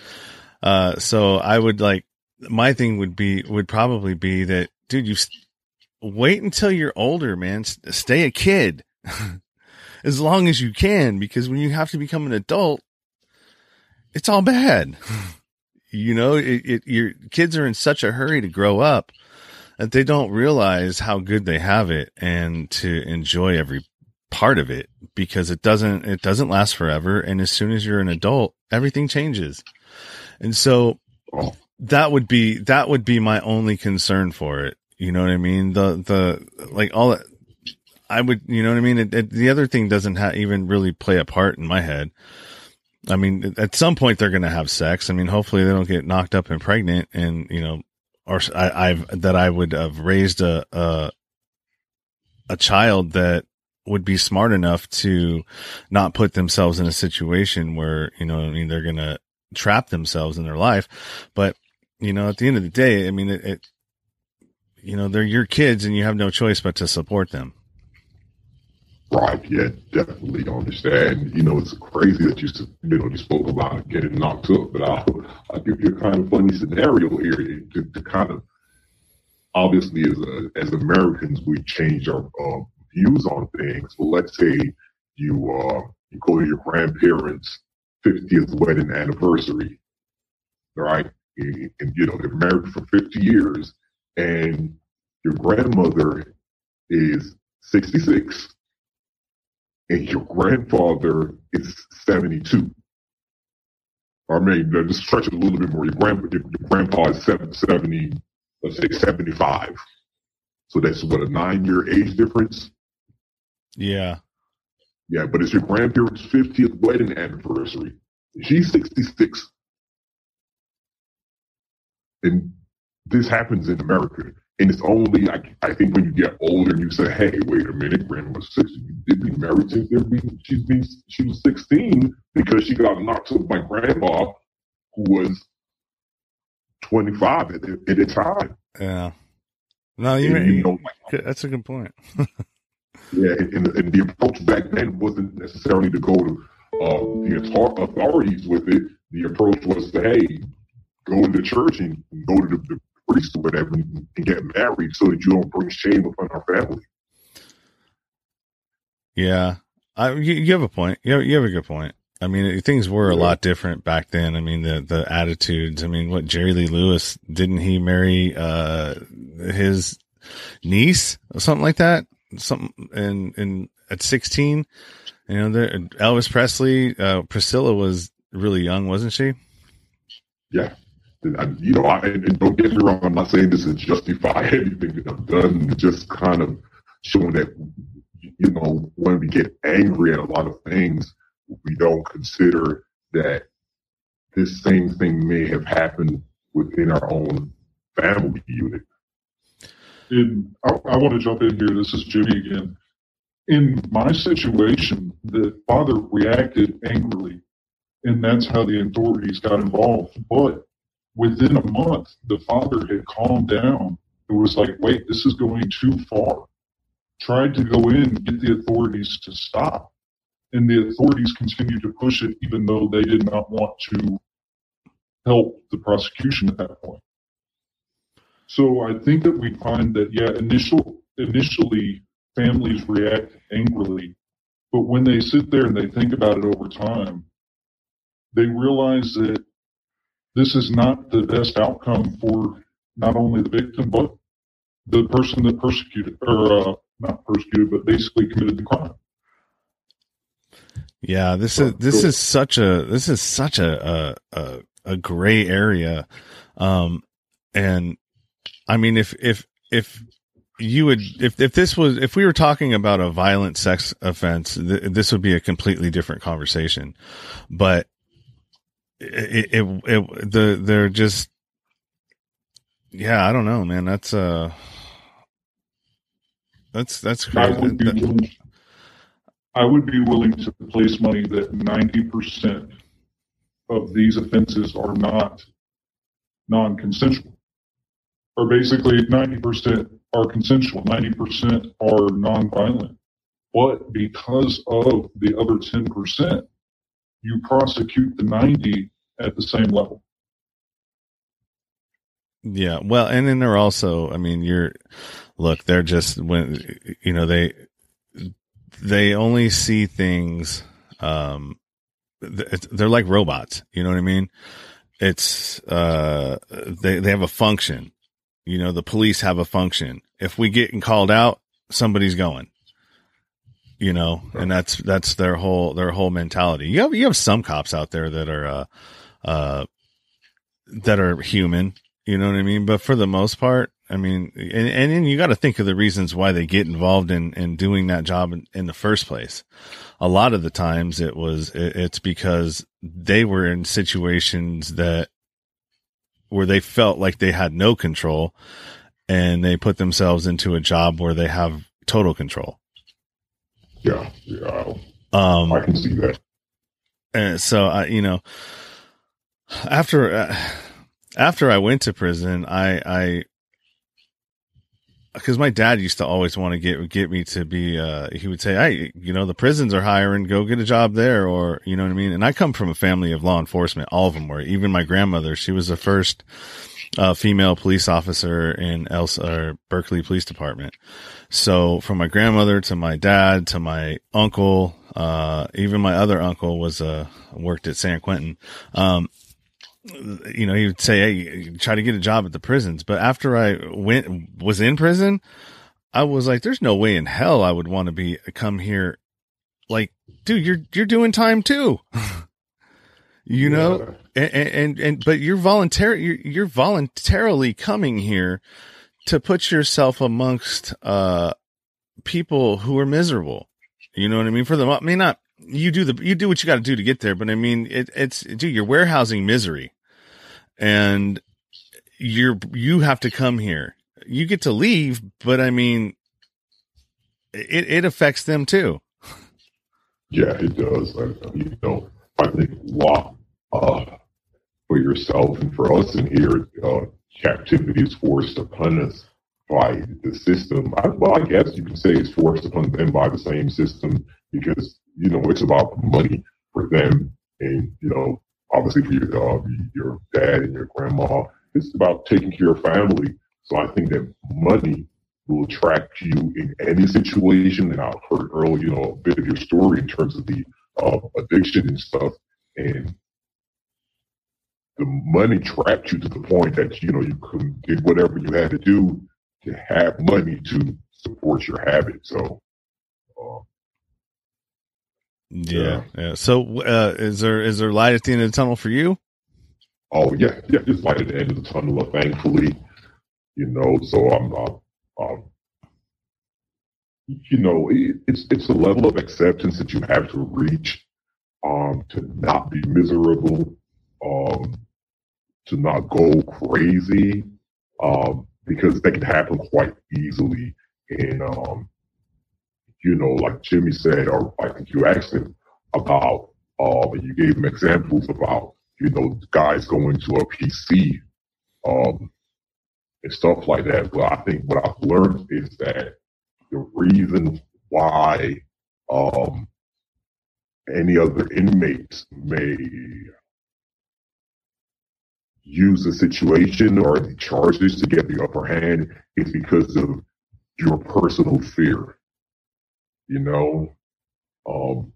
Uh, so I would like, my thing would be, would probably be that, dude, you wait until you're older, man. Stay a kid as long as you can, because when you have to become an adult, it's all bad. you know, it, it, your kids are in such a hurry to grow up that they don't realize how good they have it and to enjoy every part of it because it doesn't, it doesn't last forever. And as soon as you're an adult, everything changes. And so oh. that would be, that would be my only concern for it. You know what I mean? The, the, like all that, I would, you know what I mean? It, it, the other thing doesn't ha- even really play a part in my head. I mean, at some point they're going to have sex. I mean, hopefully they don't get knocked up and pregnant and, you know, or I, have that I would have raised a, a, a child that would be smart enough to not put themselves in a situation where, you know, I mean, they're to trap themselves in their life. But, you know, at the end of the day, I mean, it, it you know, they're your kids and you have no choice but to support them. Right. Yeah, definitely understand. You know, it's crazy that you you know you spoke about getting knocked up, but I'll I'll give you a kind of funny scenario here to, to kind of obviously as a, as Americans, we change our uh, views on things. But let's say you uh, you go to your grandparents' 50th wedding anniversary, right? And, and you know they're married for 50 years, and your grandmother is 66, and your grandfather is 72. I mean, just stretch it a little bit more. Your, grand, your, your grandpa is 70, let's say 75. So that's what a nine year age difference. Yeah. Yeah, but it's your grandparents' 50th wedding anniversary. She's 66. And this happens in America. And it's only, I, I think, when you get older and you say, hey, wait a minute, grandma's 60. They've been married since she's been, she was 16 because she got knocked up by grandma who was 25 at at the time. Yeah. No, you, and, you know, that's a good point. yeah, and, and, the approach back then wasn't necessarily to go to uh, the authorities with it. The approach was to, hey, go to the church and go to the, the priest or whatever and, and get married so that you don't bring shame upon our family. Yeah, I, you, you have a point. You have, you have a good point. I mean, things were a lot different back then. I mean, the, the attitudes. I mean, what Jerry Lee Lewis, didn't he marry, uh, his niece or something like that? Something in, in, at 16, you know, there, Elvis Presley, uh, Priscilla was really young, wasn't she? Yeah. You know, I, and don't get me wrong. I'm not saying this is justify anything that I've done. Just kind of showing that, you know, when we get angry at a lot of things, we don't consider that this same thing may have happened within our own family unit. And I, I want to jump in here. This is Jimmy again. In my situation, the father reacted angrily, and that's how the authorities got involved. But within a month, the father had calmed down and was like, wait, this is going too far. Tried to go in, get the authorities to stop and the authorities continued to push it even though they did not want to help the prosecution at that point. So I think that we find that yeah, initial initially families react angrily, but when they sit there and they think about it over time, they realize that this is not the best outcome for not only the victim but the person that persecuted or uh, not persecuted but basically committed the crime. Yeah, this is this is such a this is such a a a, gray area, um, and I mean if if if you would if if this was if we were talking about a violent sex offense, th- this would be a completely different conversation, but it, it it the they're just yeah I don't know man that's uh that's that's crazy. I would be willing to place money that 90% of these offenses are not non-consensual. Or basically 90% are consensual, 90% are non-violent. But because of the other 10%, you prosecute the 90 at the same level. Yeah. Well, and then they're also, I mean, you're, look, they're just when, you know, they, they only see things um they're like robots you know what i mean it's uh they they have a function you know the police have a function if we get called out somebody's going you know and that's that's their whole their whole mentality you have you have some cops out there that are uh uh that are human you know what i mean but for the most part I mean, and, and then you got to think of the reasons why they get involved in, in doing that job in, in the first place. A lot of the times it was, it, it's because they were in situations that where they felt like they had no control and they put themselves into a job where they have total control. Yeah. Yeah. Um, I can see that. And so I, you know, after, uh, after I went to prison, I, I, because my dad used to always want to get get me to be uh he would say hey you know the prisons are hiring go get a job there or you know what i mean and i come from a family of law enforcement all of them were even my grandmother she was the first a female police officer in Elsa Berkeley Police Department. So from my grandmother to my dad to my uncle, uh, even my other uncle was uh worked at San Quentin. Um, you know, he would say, Hey, try to get a job at the prisons. But after I went, was in prison, I was like, there's no way in hell I would want to be come here. Like, dude, you're, you're doing time too. you yeah. know, and, and, and, but you're voluntary, you're, you're voluntarily coming here to put yourself amongst, uh, people who are miserable. You know what I mean? For them, I mean, not, you do the, you do what you got to do to get there. But I mean, it, it's, dude, you're warehousing misery and you're you have to come here. You get to leave, but I mean, it it affects them too. Yeah, it does. I, you know, I think law uh, for yourself and for us in here, uh, captivity is forced upon us by the system. I, well, I guess you can say it's forced upon them by the same system because you know it's about money for them, and you know obviously for your uh, your dad and your grandma. It's about taking care of family. So I think that money will attract you in any situation. And I've heard earlier, you know, a bit of your story in terms of the uh, addiction and stuff. And the money trapped you to the point that, you know, you couldn't did whatever you had to do to have money to support your habit. So, yeah, yeah. So, uh, is there is there light at the end of the tunnel for you? Oh yeah, yeah. Just light at the end of the tunnel. Thankfully, you know. So I'm, uh, um, you know, it, it's it's a level of acceptance that you have to reach, um, to not be miserable, um, to not go crazy, um, because that can happen quite easily, and um, you know, like Jimmy said, or I think you asked him about, uh, you gave him examples about, you know, guys going to a PC, um, and stuff like that. But I think what I've learned is that the reason why, um, any other inmates may use the situation or the charges to get the upper hand is because of your personal fear you know. Um,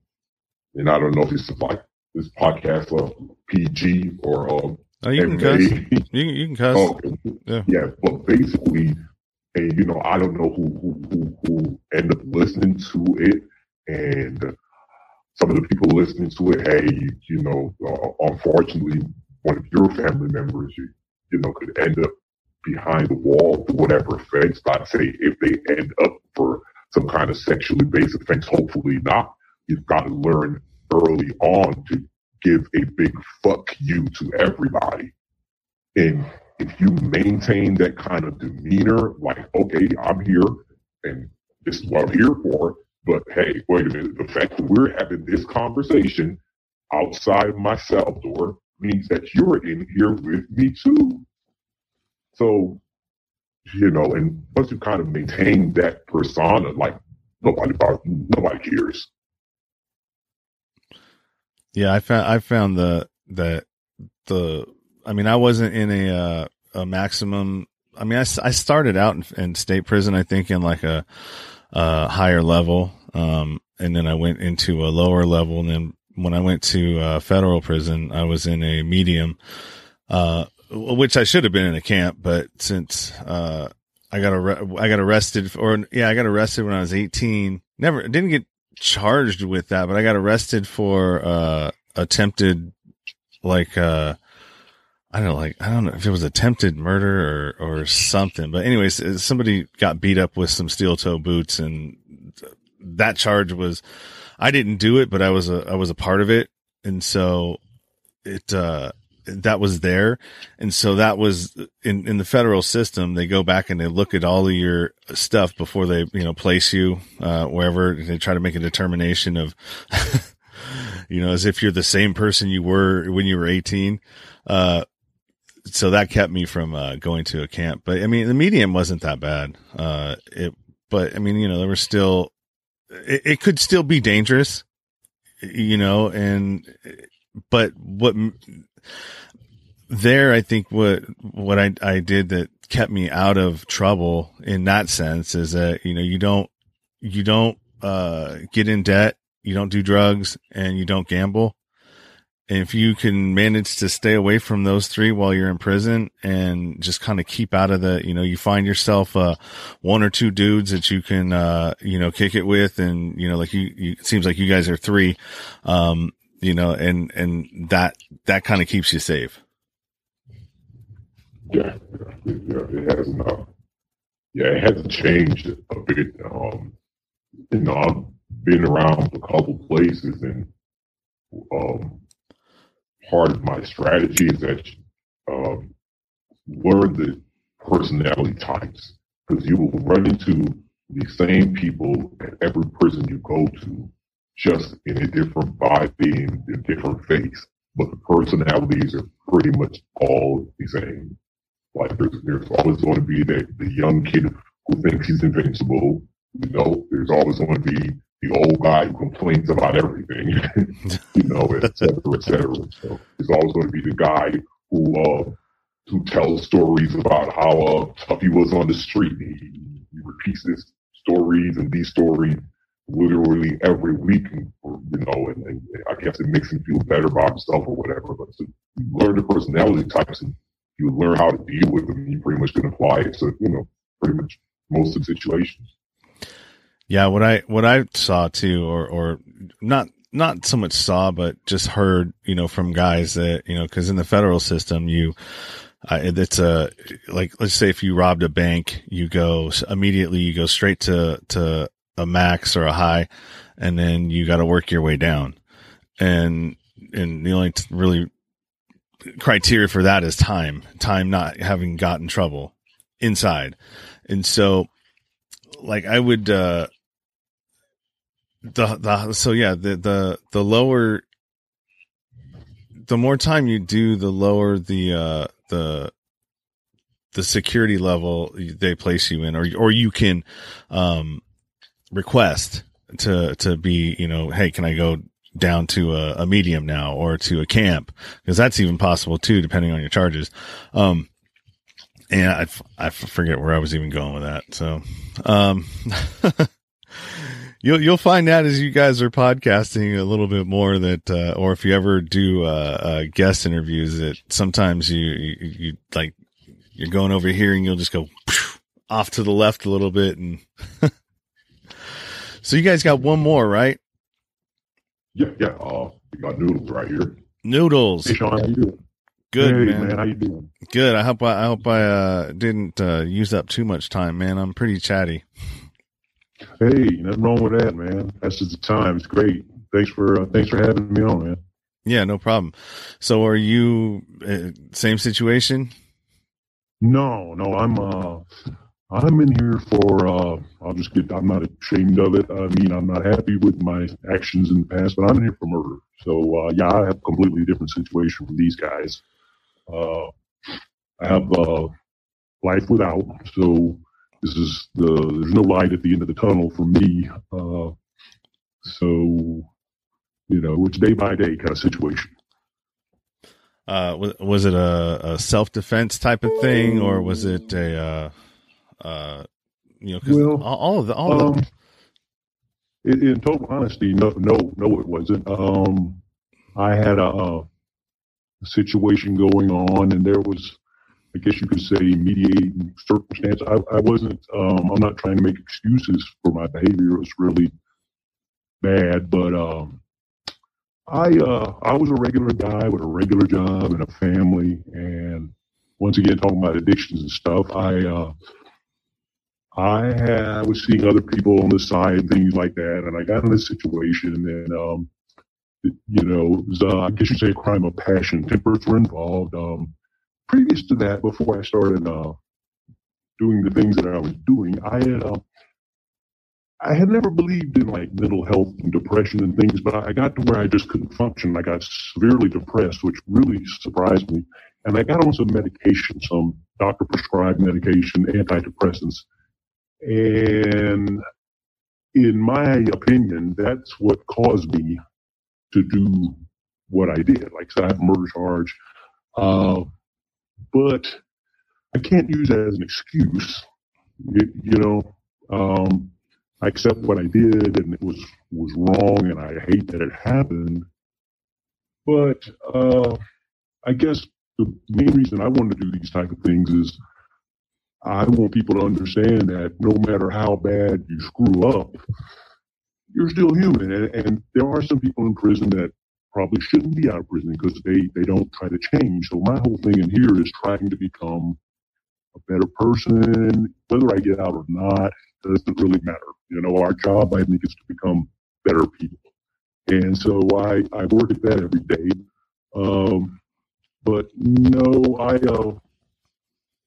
and I don't know if this is like this podcast of PG or um, oh, you can cuss. You, you can cuss. Oh, yeah. yeah, but basically, and you know, I don't know who who who, who end up listening to it, and some of the people listening to it, hey, you, know, uh, unfortunately, one of your family members, you you know, could end up behind the wall for whatever offense. I'd say if they end up for some kind of sexually based offense. Hopefully not. You've got to learn early on to give a big fuck you to everybody. And if you maintain that kind of demeanor, like, okay, I'm here and this is what I'm here for. But hey, wait a minute. The fact that we're having this conversation outside my cell door means that you're in here with me too. So you know, and once you kind of maintain that persona, like nobody nobody cares. Yeah, I found I found the that the I mean I wasn't in a uh, a maximum. I mean I, I started out in, in state prison I think in like a, a higher level, um, and then I went into a lower level, and then when I went to uh, federal prison I was in a medium. Uh, which I should have been in a camp, but since, uh, I got ar- I got arrested or yeah, I got arrested when I was 18. Never didn't get charged with that, but I got arrested for, uh, attempted like, uh, I don't know, like, I don't know if it was attempted murder or, or something, but anyways, somebody got beat up with some steel toe boots and that charge was, I didn't do it, but I was a, I was a part of it. And so it, uh, that was there. And so that was in, in the federal system. They go back and they look at all of your stuff before they, you know, place you, uh, wherever they try to make a determination of, you know, as if you're the same person you were when you were 18. Uh, so that kept me from, uh, going to a camp. But I mean, the medium wasn't that bad. Uh, it, but I mean, you know, there were still, it, it could still be dangerous, you know, and, but what there, I think what what I I did that kept me out of trouble in that sense is that you know you don't you don't uh, get in debt, you don't do drugs, and you don't gamble. And if you can manage to stay away from those three while you're in prison and just kind of keep out of the, you know, you find yourself, uh, one or two dudes that you can, uh, you know, kick it with. And, you know, like you, you it seems like you guys are three, um, you know, and, and that, that kind of keeps you safe. Yeah. Yeah. It hasn't, uh, yeah, it hasn't changed a bit. Um, you know, I've been around a couple places and, um, part of my strategy is that um, learn the personality types because you will run into the same people at every prison you go to, just in a different body and a different face. But the personalities are pretty much all the same. Like there's, there's always going to be the, the young kid who thinks he's invincible. You know, there's always going to be the old guy who complains about everything, you know, et cetera, et cetera. So he's always going to be the guy who uh, who tells stories about how uh, tough he was on the street. He, he repeats these stories and these stories literally every week, you know, and, and, I guess it makes him feel better about himself or whatever. But you learn the personality types and you learn how to deal with them, you pretty much can apply it to, you know, pretty much most of the situations. Yeah, what I what I saw too, or or not not so much saw, but just heard, you know, from guys that you know, because in the federal system, you uh, it's a like let's say if you robbed a bank, you go immediately, you go straight to to a max or a high, and then you got to work your way down, and and the only really criteria for that is time, time not having gotten trouble inside, and so like I would uh the the so yeah the the the lower the more time you do the lower the uh the the security level they place you in or or you can um request to to be you know hey can i go down to a, a medium now or to a camp because that's even possible too depending on your charges um and I, I forget where I was even going with that. So, um, you'll you'll find out as you guys are podcasting a little bit more that, uh, or if you ever do uh, uh, guest interviews, that sometimes you, you, you like you're going over here and you'll just go off to the left a little bit, and so you guys got one more, right? Yeah, yeah. Uh, we got noodles right here. Noodles. Hey, Sean, how you doing? Good hey, man. man. How you doing? Good. I hope I, I hope I uh, didn't uh, use up too much time, man. I'm pretty chatty. Hey, nothing wrong with that, man. That's just the time. It's great. Thanks for uh, thanks for having me on, man. Yeah, no problem. So, are you uh, same situation? No, no. I'm uh, I'm in here for. Uh, I'll just get. I'm not ashamed of it. I mean, I'm not happy with my actions in the past, but I'm in here for murder. So, uh, yeah, I have a completely different situation from these guys. Uh, I have uh, life without. So this is the there's no light at the end of the tunnel for me. Uh, so you know, it's day by day kind of situation. Uh, was, was it a, a self defense type of thing, or was it a, uh, you know, well, all, all, of the, all um, of the... In, in, total honesty, no, no, no, it wasn't. Um, I had a, a situation going on, and there was I guess you could say, mediating circumstance. I, I wasn't, um, I'm not trying to make excuses for my behavior. It was really bad, but, um, I, uh, I was a regular guy with a regular job and a family. And once again, talking about addictions and stuff, I, uh, I, had, was seeing other people on the side things like that. And I got in a situation and, um, you know, was, uh, I guess you'd say a crime of passion. Tempers were involved. Um, previous to that, before I started uh, doing the things that I was doing, I had uh, I had never believed in like mental health and depression and things, but I got to where I just couldn't function. I got severely depressed, which really surprised me. And I got on some medication, some doctor prescribed medication, antidepressants. And in my opinion, that's what caused me to do what I did. Like, so I have a murder charge. Uh, but I can't use that as an excuse. It, you know, um, I accept what I did and it was, was wrong and I hate that it happened. But, uh, I guess the main reason I want to do these type of things is I want people to understand that no matter how bad you screw up, you're still human. And, and there are some people in prison that probably shouldn't be out of prison because they, they don't try to change. So my whole thing in here is trying to become a better person. Whether I get out or not doesn't really matter. You know, our job, I think, is to become better people. And so I, I work at that every day. Um, but no, I, uh,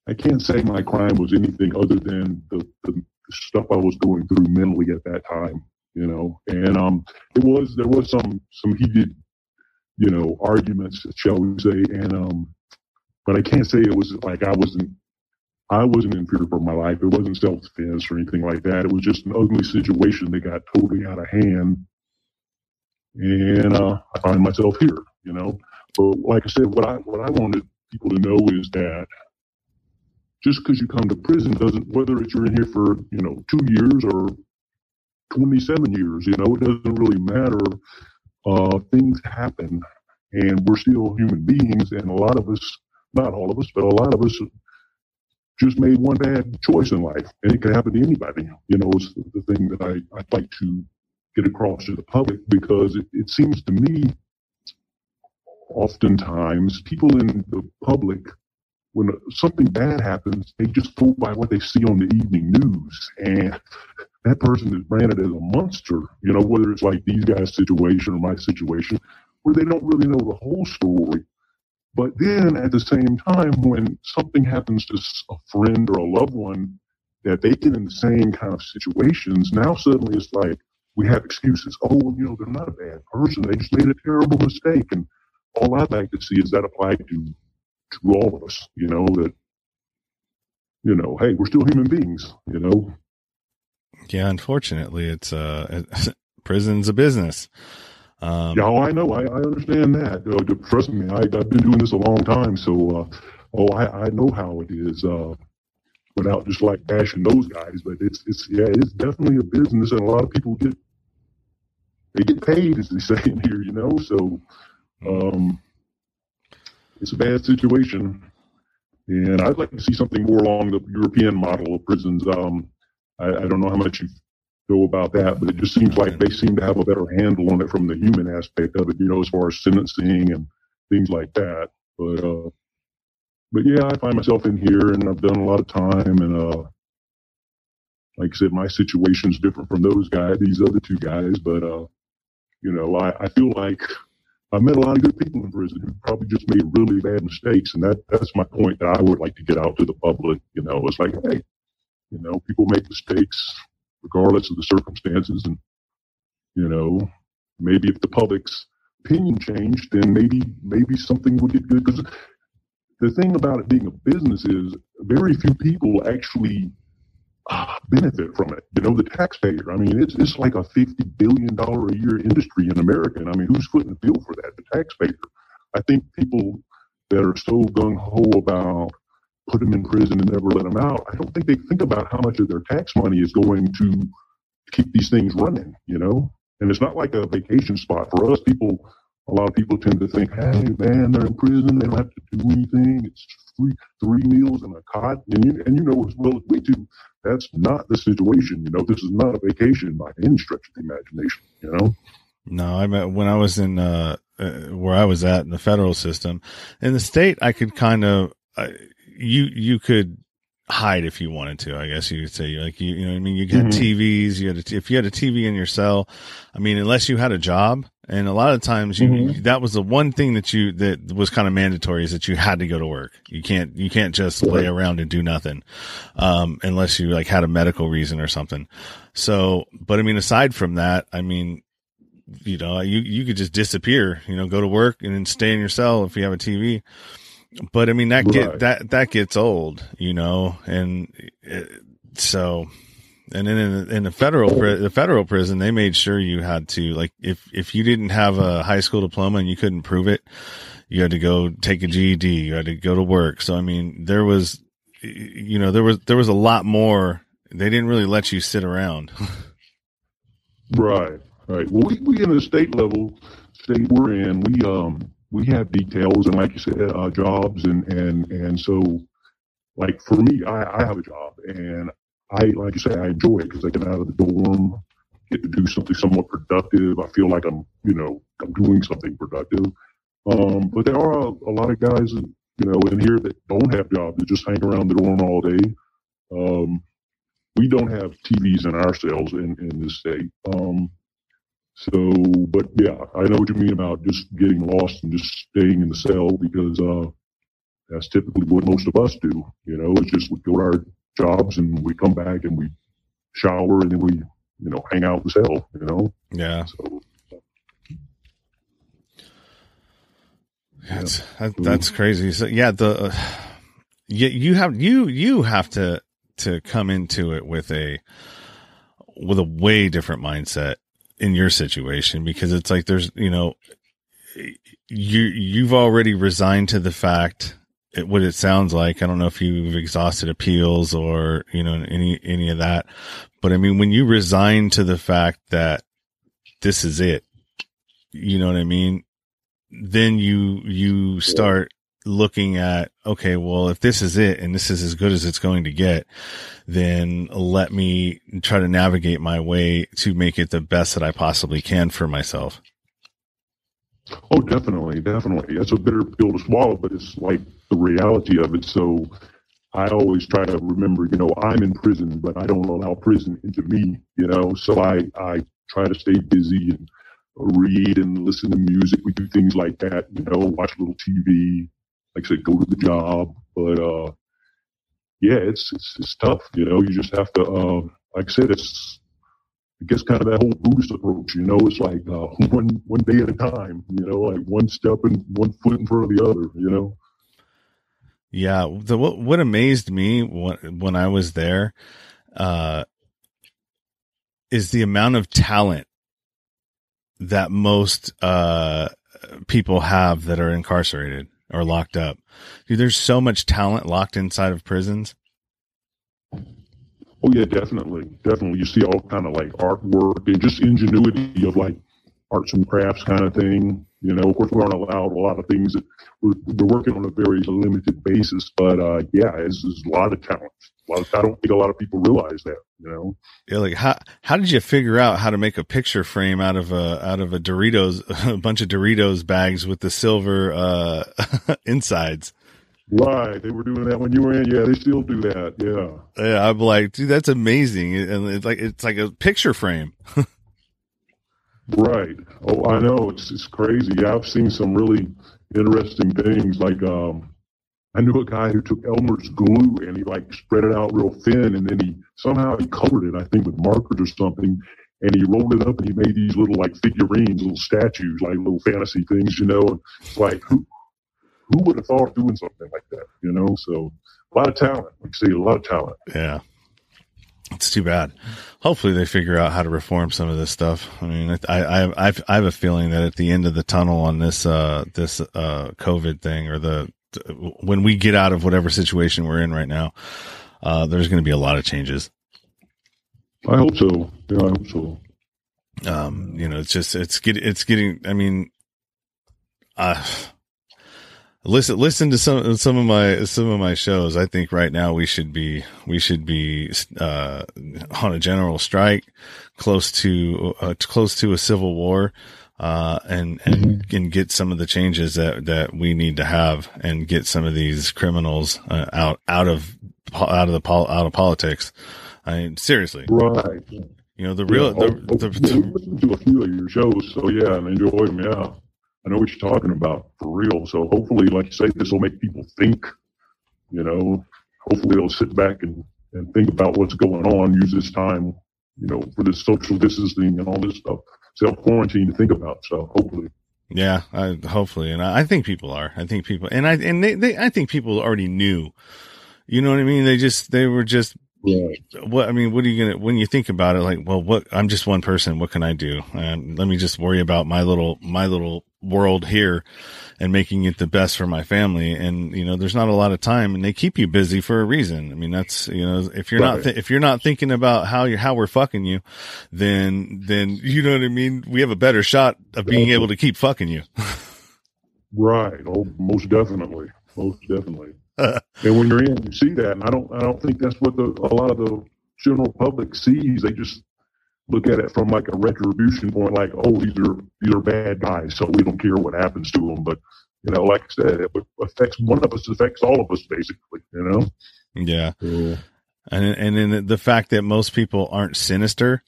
I can't say my crime was anything other than the, the stuff I was going through mentally at that time, you know. And um, it was there was some some heated, you know, arguments, shall we say, and um, but I can't say it was like I wasn't I wasn't in fear for my life. It wasn't self defense or anything like that. It was just an ugly situation that got totally out of hand, and uh, I find myself here, you know. But like I said, what I what I wanted people to know is that just because you come to prison doesn't whether it's you're in here for you know two years or 27 years you know it doesn't really matter. Uh, things happen and we're still human beings and a lot of us not all of us but a lot of us just made one bad choice in life and it can happen to anybody. You know it's the thing that I, i'd like to get across to the public because it, it seems to me oftentimes people in the public when something bad happens, they just go by what they see on the evening news. And that person is branded as a monster, you know, whether it's like these guys' situation or my situation, where they don't really know the whole story. But then at the same time, when something happens to a friend or a loved one that they get in the same kind of situations, now suddenly it's like we have excuses. Oh, you know, they're not a bad person. They just made a terrible mistake. And all I'd like to see is that applied to to all of us, you know, that, you know, hey, we're still human beings, you know? Yeah, unfortunately, it's, uh, prison's a business. Um, yeah, oh, I know. I, I understand that. Uh, trust me, I, have been doing this a long time. So, uh, oh, I, I know how it is, uh, without just like bashing those guys, but it's, it's, yeah, it's definitely a business and a lot of people get, they get paid, as they say in here, you know? So, um, it's a bad situation. And I'd like to see something more along the European model of prisons. Um, I, I, don't know how much you know about that, but it just seems like they seem to have a better handle on it from the human aspect of it, you know, as far as sentencing and things like that. But, uh, but yeah, I find myself in here and I've done a lot of time and, uh, like I said, my situation's different from those guys, these other two guys, but, uh, you know, I, I feel like I've met a lot of good people in prison who probably just made really bad mistakes, and that that's my point that I would like to get out to the public. You know, it's like, hey, you know, people make mistakes regardless of the circumstances, and you know, maybe if the public's opinion changed, then maybe maybe something would get good. Because the thing about it being a business is very few people actually benefit from it. You know, the taxpayer. I mean, it's it's like a fifty billion dollar a year industry in America. And I mean, who's footing the bill for that? The taxpayer. I think people that are so gung ho about put them in prison and never let them out. I don't think they think about how much of their tax money is going to keep these things running. You know, and it's not like a vacation spot for us. People, a lot of people tend to think, hey, man, they're in prison. They don't have to do anything. It's free, three meals and a cot. And you, and you know as well as we do, that's not the situation. You know, this is not a vacation by any stretch of the imagination. You know. No, I mean when I was in uh, uh, where I was at in the federal system, in the state, I could kind of uh, you you could hide if you wanted to. I guess you could say like you you know I mean you had mm-hmm. TVs. You had a, if you had a TV in your cell. I mean, unless you had a job, and a lot of times you, mm-hmm. that was the one thing that you, that was kind of mandatory is that you had to go to work. You can't, you can't just lay around and do nothing. Um, unless you like had a medical reason or something. So, but I mean, aside from that, I mean, you know, you, you could just disappear, you know, go to work and then stay in your cell if you have a TV. But I mean, that right. get, that, that gets old, you know, and it, so And then in, in the federal the federal prison, they made sure you had to like if if you didn't have a high school diploma and you couldn't prove it, you had to go take a GED. You had to go to work. So I mean, there was, you know, there was there was a lot more. They didn't really let you sit around. right, right. Well, we, we in the state level, state we're in, we um we have details and like you said, uh, jobs and and and so like for me, I, I have a job and I, like you say, I enjoy it because I get out of the dorm, get to do something somewhat productive. I feel like I'm, you know, I'm doing something productive. Um, but there are a, a, lot of guys, you know, in here that don't have jobs that just hang around the dorm all day. Um, we don't have TVs in our cells in, in this state. Um, so, but yeah, I know what you mean about just getting lost and just staying in the cell because, uh, that's typically what most of us do. You know, it's just we go to our jobs and we come back and we shower and then we, you know, hang out the cell, you know? Yeah. So, That's that, that's crazy. So yeah, the uh, you, you have you you have to to come into it with a with a way different mindset in your situation because it's like there's you know you you've already resigned to the fact it, what it sounds like. I don't know if you've exhausted appeals or, you know, any, any of that. But I mean, when you resign to the fact that this is it, you know what I mean? Then you, you start looking at, okay, well, if this is it and this is as good as it's going to get, then let me try to navigate my way to make it the best that I possibly can for myself. Oh, definitely, definitely. That's a bitter pill to swallow, but it's like the reality of it. So I always try to remember, you know, I'm in prison, but I don't allow prison into me, you know. So I I try to stay busy and read and listen to music. We do things like that, you know, watch a little TV, like I said, go to the job. But uh yeah, it's it's, it's tough, you know. You just have to, uh, like I said, it's I guess kind of that whole Buddhist approach, you know, it's like uh, one one day at a time, you know, like one step and one foot in front of the other, you know. Yeah, the what, what amazed me when when I was there, uh, is the amount of talent that most uh people have that are incarcerated or locked up. Dude, there's so much talent locked inside of prisons. Oh yeah, definitely, definitely. You see all kind of like artwork and just ingenuity of like arts and crafts kind of thing. You know, of course, we aren't allowed a lot of things that we're, we're working on a very limited basis, but uh, yeah, it's, it's a lot of talent. A lot of, I don't think a lot of people realize that. You know, yeah. Like how how did you figure out how to make a picture frame out of a out of a Doritos a bunch of Doritos bags with the silver uh, insides? Right. They were doing that when you were in. Yeah, they still do that. Yeah. Yeah. I'm like, dude, that's amazing. And it's like, it's like a picture frame. right. Oh, I know. It's, it's crazy. I've seen some really interesting things. Like, um, I knew a guy who took Elmer's glue and he like spread it out real thin and then he somehow he covered it, I think with markers or something. And he rolled it up and he made these little like figurines, little statues, like little fantasy things, you know, and like who, who would have thought of doing something like that? You know, so a lot of talent. We see a lot of talent. Yeah. It's too bad. Hopefully they figure out how to reform some of this stuff. I mean, I, I, I've, I have a feeling that at the end of the tunnel on this, uh, this, uh, COVID thing or the, when we get out of whatever situation we're in right now, uh, there's going to be a lot of changes. I hope so. Yeah, I hope so. Um, you know, it's just, it's getting, it's getting, I mean, uh, listen listen to some some of my some of my shows. I think right now we should be we should be uh, on a general strike close to uh, close to a civil war uh, and and mm-hmm. and get some of the changes that that we need to have and get some of these criminals uh, out out of out of the out of politics. I mean seriously. Right. You know the real yeah, the, the, the, the, to a few of your shows so yeah and enjoy them yeah I know what you're talking about for real. So hopefully, like you say, this will make people think. You know, hopefully they'll sit back and, and think about what's going on. Use this time, you know, for this social distancing and all this stuff, self quarantine to think about. So hopefully. Yeah, I, hopefully, and I, I think people are. I think people, and I and they, they, I think people already knew. You know what I mean? They just they were just right. what I mean, what are you gonna when you think about it? Like, well, what I'm just one person. What can I do? And let me just worry about my little my little world here and making it the best for my family. And you know, there's not a lot of time, and they keep you busy for a reason. I mean, that's you know, if you're not th- if you're not thinking about how you're, how we're fucking you, then then you know what I mean. We have a better shot of being able to keep fucking you. right. Oh, most definitely. Most definitely. and when you're in, you see that, and I don't, I don't think that's what the a lot of the general public sees. They just look at it from like a retribution point, like, oh, these are these are bad guys, so we don't care what happens to them. But you know, like I said, it affects one of us, affects all of us, basically. You know. Yeah. yeah. And and then the fact that most people aren't sinister,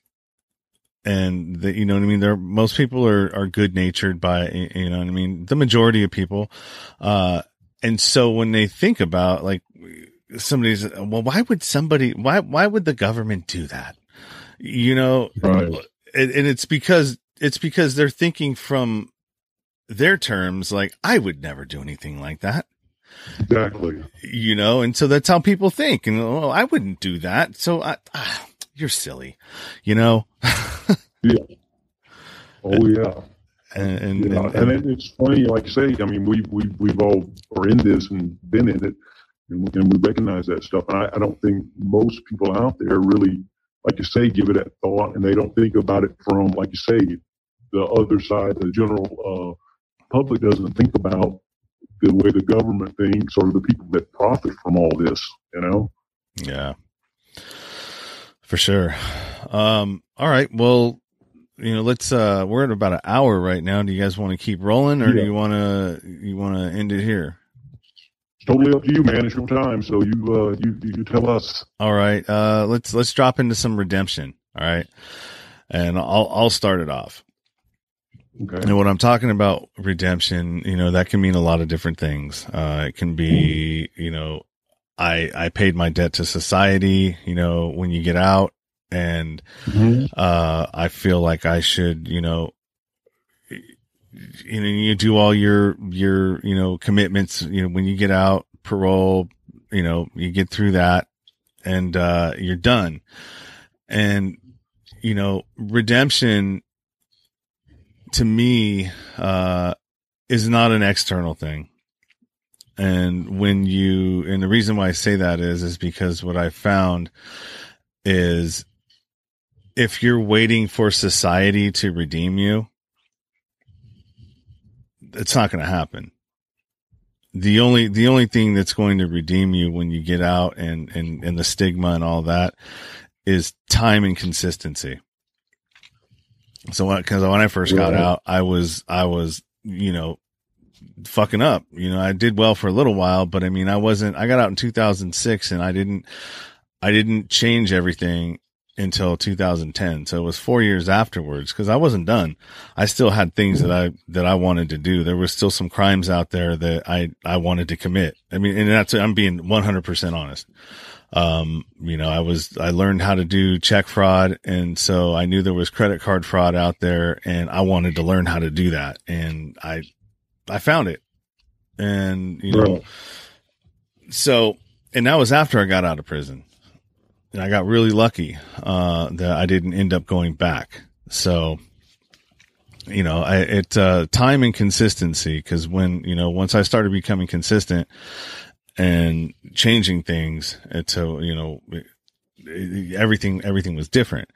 and that you know what I mean. They're most people are are good natured by you know what I mean. The majority of people, uh, and so when they think about like somebody's, well, why would somebody, why, why would the government do that? You know, right. and, and it's because, it's because they're thinking from their terms, like, I would never do anything like that. Exactly. You know, and so that's how people think. And oh, I wouldn't do that. So I, ah, you're silly, you know? yeah. Oh yeah. And and, yeah. and, and, it's funny, like I say, I mean, we we we've all are in this and been in it, and, and we recognize that stuff. And I, I don't think most people out there really, like you say, give it that thought, and they don't think about it from, like you say, the other side. The general uh, public doesn't think about the way the government thinks or the people that profit from all this. You know? Yeah, for sure. Um, all right. Well, you know, let's uh we're at about an hour right now. Do you guys want to keep rolling or yeah. do you want to you want to end it here? It's totally up to you, man. It's your time, so you uh you you tell us. All right. Uh let's let's drop into some redemption. All right. And I'll I'll start it off. Okay. And when I'm talking about redemption, you know, that can mean a lot of different things. Uh it can be, you know, I I paid my debt to society, you know, when you get out and mm-hmm. uh, I feel like I should, you know, you know, you do all your your you know commitments. You know, when you get out, parole, you know, you get through that, and uh, you're done. And you know, redemption to me uh, is not an external thing. And when you, and the reason why I say that is, is because what I found is if you're waiting for society to redeem you, it's not going to happen. The only the only thing that's going to redeem you when you get out and and and the stigma and all that is time and consistency. So because when I first got out, I was I was you know fucking up. You know, I did well for a little while, but I mean, I wasn't. I got out in 2006, and I didn't. I didn't change everything until 2010. So it was four years afterwards because I wasn't done. I still had things that I, that I wanted to do. There was still some crimes out there that I, I wanted to commit. I mean, and that's, I'm being 100% honest. Um, you know, I was, I learned how to do check fraud. And so I knew there was credit card fraud out there and I wanted to learn how to do that. And I, I found it. And, you know, so, and that was after I got out of prison and I got really lucky uh, that I didn't end up going back. So, you know, I, it uh, time and consistency because when you know once I started becoming consistent and changing things, to you know everything everything was different.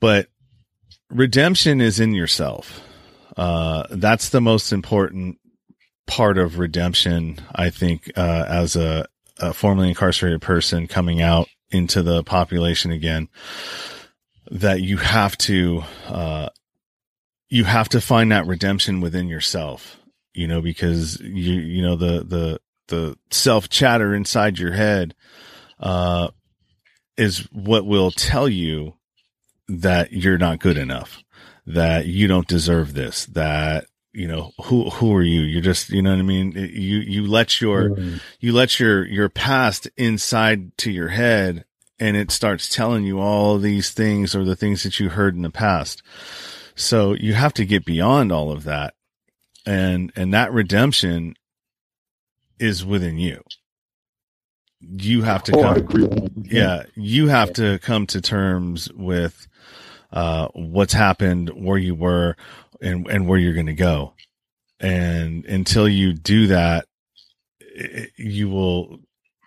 But redemption is in yourself. Uh, that's the most important part of redemption, I think, uh, as a, a formerly incarcerated person coming out into the population again that you have to uh, you have to find that redemption within yourself you know because you you know the the the self chatter inside your head uh is what will tell you that you're not good enough that you don't deserve this that you know who who are you you're just you know what i mean you you let your mm. you let your your past inside to your head and it starts telling you all these things or the things that you heard in the past so you have to get beyond all of that and and that redemption is within you you have to Oh, come, I agree. on that. yeah, you have to come to terms with uh, what's happened, where you were, and and where you're going to go. And until you do that, i- you will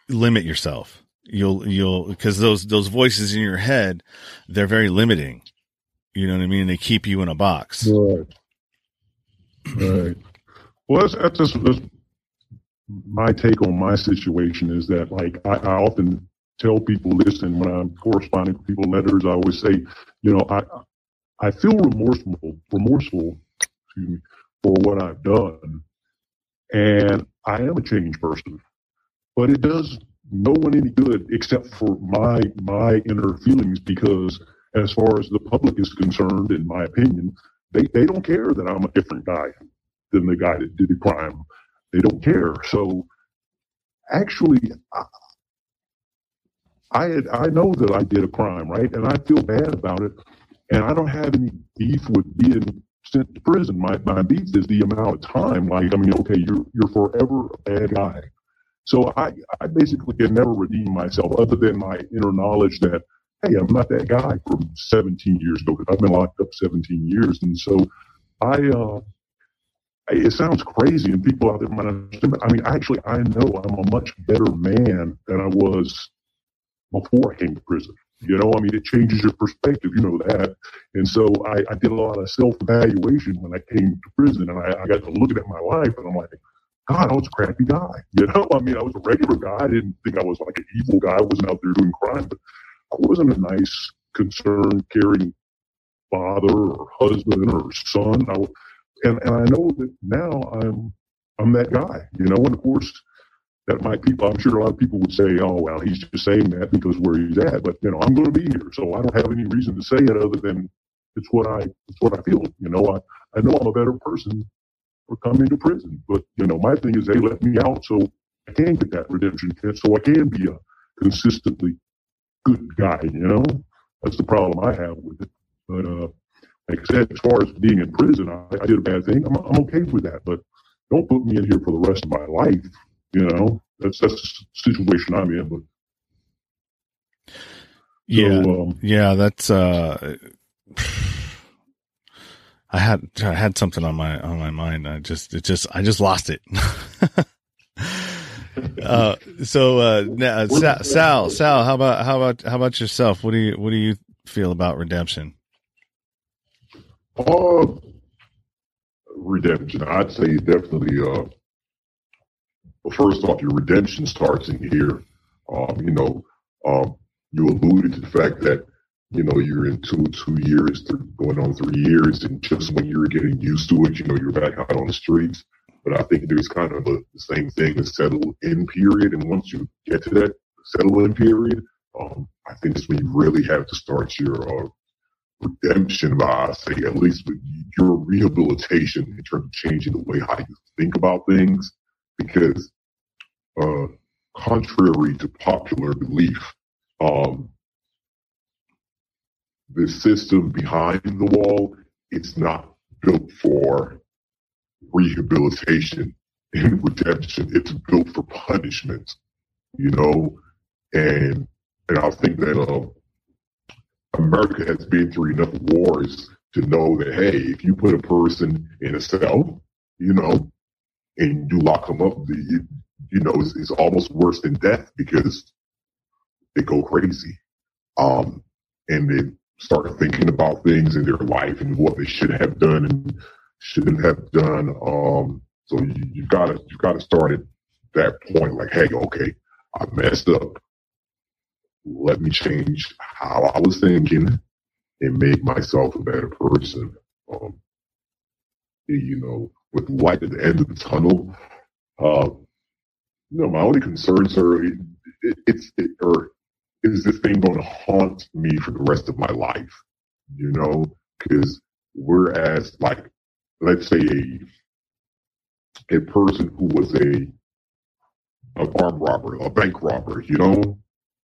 limit yourself. You'll you'll because those those voices in your head, they're very limiting. You know what I mean? They keep you in a box. Right. Right. Well, that's, that's just that's my take on my situation is that, like, I, I often tell people this, and when I'm corresponding with people letters, I always say, you know, I I feel remorseful, remorseful, me, for what I've done, and I am a changed person, but it does no one any good except for my my inner feelings because as far as the public is concerned, in my opinion, they, they don't care that I'm a different guy than the guy that did the crime. They don't care. So actually, I, I had, I know that I did a crime, right? And I feel bad about it. And I don't have any beef with being sent to prison. My, my beef is the amount of time. Like, I mean, okay, you're, you're forever a bad guy. So I, I basically can never redeem myself other than my inner knowledge that, hey, I'm not that guy from 17 years ago. I've been locked up 17 years. And so I, uh, it sounds crazy and people out there might understand, but I mean, actually, I know I'm a much better man than I was before I came to prison. You know, I mean, it changes your perspective, you know that. And so I, I did a lot of self evaluation when I came to prison and I, I got to looking at my life and I'm like, God, I was a crappy guy. You know, I mean, I was a regular guy. I didn't think I was like an evil guy. I wasn't out there doing crime, but I wasn't a nice, concerned, caring father or husband or son. I, and, and I know that now I'm, I'm that guy, you know, and of course, that might people, I'm sure a lot of people would say, oh, well, he's just saying that because where he's at, but you know, I'm going to be here. So I don't have any reason to say it other than it's what I, it's what I feel. You know, I, I know I'm a better person for coming to prison, but you know, my thing is they let me out so I can get that redemption kit so I can be a consistently good guy, you know, that's the problem I have with it. But, uh, like I said, as far as being in prison, I, I did a bad thing. I'm, I'm okay with that, but don't put me in here for the rest of my life. You know, that's that's the situation I'm in. But Yeah, so, um, yeah, that's uh I had I had something on my on my mind. I just it just I just lost it. uh so uh now, Sal, Sal Sal how about how about how about yourself? What do you what do you feel about redemption? Uh, redemption. I'd say definitely. Uh, well, first off, your redemption starts in here. Um, you know, um, you alluded to the fact that you know you're in two two years, going on three years, and just when you're getting used to it, you know, you're back out on the streets. But I think there's kind of a, the same thing, a settle in period, and once you get to that settle in period, um, I think it's when you really have to start your uh, redemption by say at least with your rehabilitation in terms of changing the way how you think about things because uh contrary to popular belief um the system behind the wall it's not built for rehabilitation and redemption. It's built for punishment you know? And and i think that uh America has been through enough wars to know that hey, if you put a person in a cell, you know, and you lock them up, you know, it's, it's almost worse than death because they go crazy, um, and they start thinking about things in their life and what they should have done and shouldn't have done. Um, so you, you gotta you gotta start at that point, like, hey, okay, I messed up let me change how I was thinking and make myself a better person. Um, you know, with light at the end of the tunnel, uh, you know, my only concerns are it, it, it's it, or is this thing going to haunt me for the rest of my life? You know, because whereas like let's say a a person who was a an armed robber, a bank robber, you know,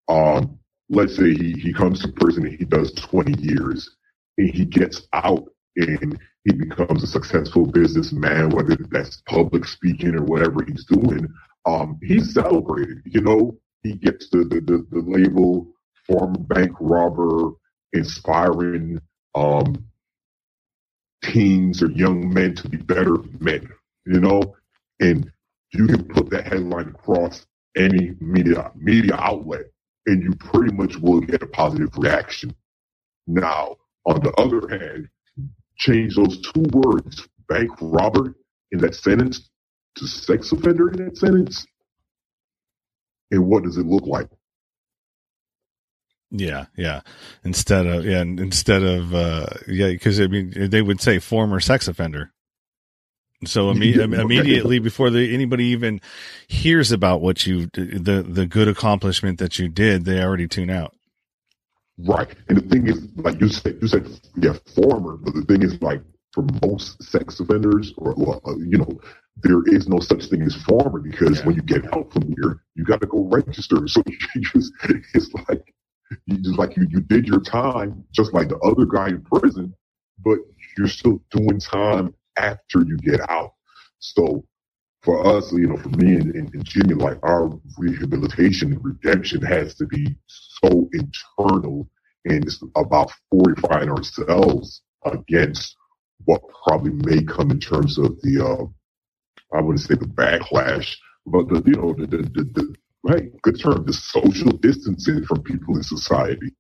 um, let's say he, he comes to prison and he does 20 years and he gets out and he becomes a successful businessman, whether that's public speaking or whatever he's doing, um, he's celebrated. You know, he gets the, the, the, the label former bank robber, inspiring um, teens or young men to be better men, you know? And you can put that headline across any media media outlet and you pretty much will get a positive reaction. Now, on the other hand, change those two words, bank robber in that sentence to sex offender in that sentence. And what does it look like? Yeah, yeah. Instead of yeah, instead of uh yeah, because I mean they would say former sex offender. So imme- immediately before the, anybody even hears about what you the the good accomplishment that you did, they already tune out. Right, and the thing is, like you said, you said yeah, former, but the thing is, like for most sex offenders, or well, uh, you know, there is no such thing as former because yeah. when you get out from here, you got to go register. So just, it's like you just like you, you did your time, just like the other guy in prison, but you're still doing time after you get out. So for us, you know, for me and, and, and Jimmy, like our rehabilitation and redemption has to be so internal and it's about fortifying ourselves against what probably may come in terms of the, uh, I wouldn't say the backlash, but the, you know, the, the, the, the right, good term, the social distancing from people in society.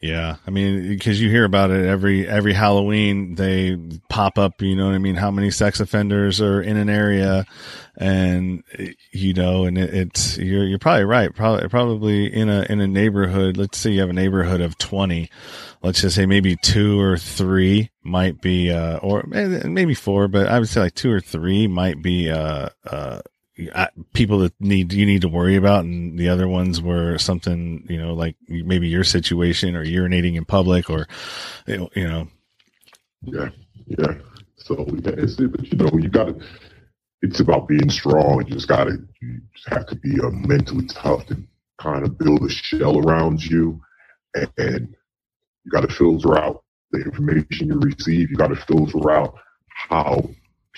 Yeah, I mean, because you hear about it every every Halloween, they pop up. You know what I mean? How many sex offenders are in an area, and you know, and it, it's you're you're probably right. Probably probably in a in a neighborhood. Let's say you have a neighborhood of twenty. Let's just say maybe two or three might be, uh, or maybe four, but I would say like two or three might be uh, uh, people that need you need to worry about, and the other ones were something you know like maybe your situation or urinating in public or you know. Yeah, yeah. So yeah, it's, it, but you know you got to. It's about being strong. You just got to. You just have to be uh, mentally tough and kind of build a shell around you, and, and you got to filter out the information you receive. You got to filter out how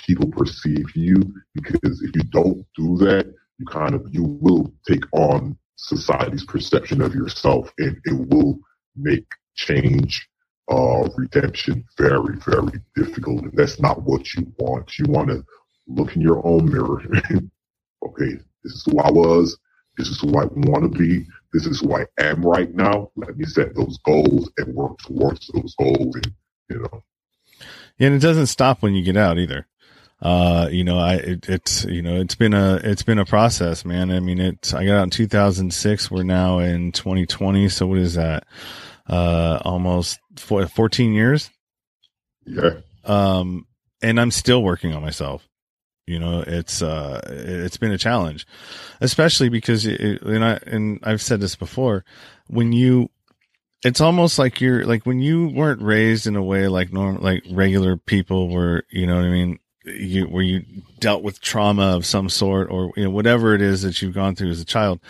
people perceive you because if you don't do that, you kind of you will take on society's perception of yourself and it will make change uh redemption very, very difficult. And that's not what you want. You want to look in your own mirror. okay, this is who I was, this is who I want to be, this is who I am right now. Let me set those goals and work towards those goals and you know. And it doesn't stop when you get out either uh, you know, I, it, it's, you know, it's been a, it's been a process, man. I mean, it, I got out in 2006. We're now in 2020. So what is that? Uh, almost 14 years. Yeah. Um, and I'm still working on myself. You know, it's, uh, it's been a challenge, especially because, it, and I, and I've said this before, when you, it's almost like you're like when you weren't raised in a way like normal, like regular people were, you know what I mean? You where you dealt with trauma of some sort or you know whatever it is that you've gone through as a child.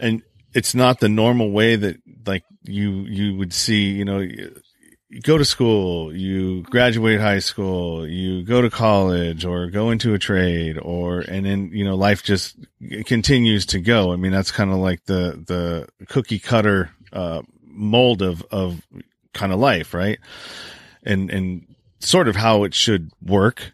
And it's not the normal way that like you you would see you know you go to school you graduate high school you go to college or go into a trade or and then you know life just continues to go. I mean that's kind of like the the cookie cutter uh mold of of kind of life right? And and sort of how it should work.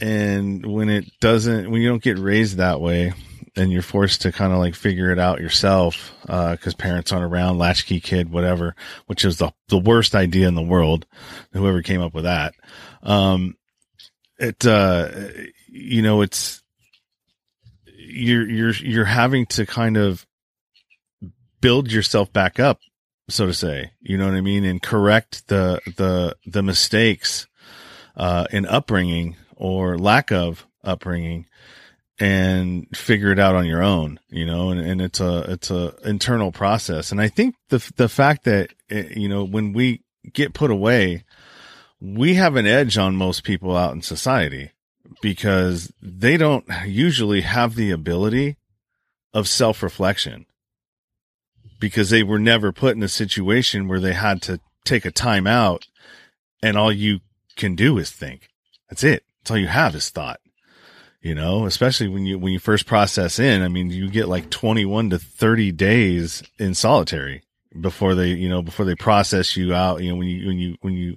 And when it doesn't, when you don't get raised that way, and you're forced to kind of like figure it out yourself, uh, cause parents aren't around, latchkey kid, whatever, which is the, the worst idea in the world. Whoever came up with that. Um, it, uh, you know, it's, you're, you're, you're having to kind of build yourself back up, so to say, you know what I mean? And correct the, the, the mistakes uh, in upbringing or lack of upbringing and figure it out on your own, you know, and, and it's a, it's a internal process. And I think the, the fact that, it, eh, you know, when we get put away, we have an edge on most people out in society because they don't usually have the ability of self reflection because they were never put in a situation where they had to take a time out and all you can do is think. That's it. That's all you have is thought. you know, especially when you, when you first process in, I mean, you get like 21 to 30 days in solitary before they, you know, before they process you out, you know, when you, when you, when you,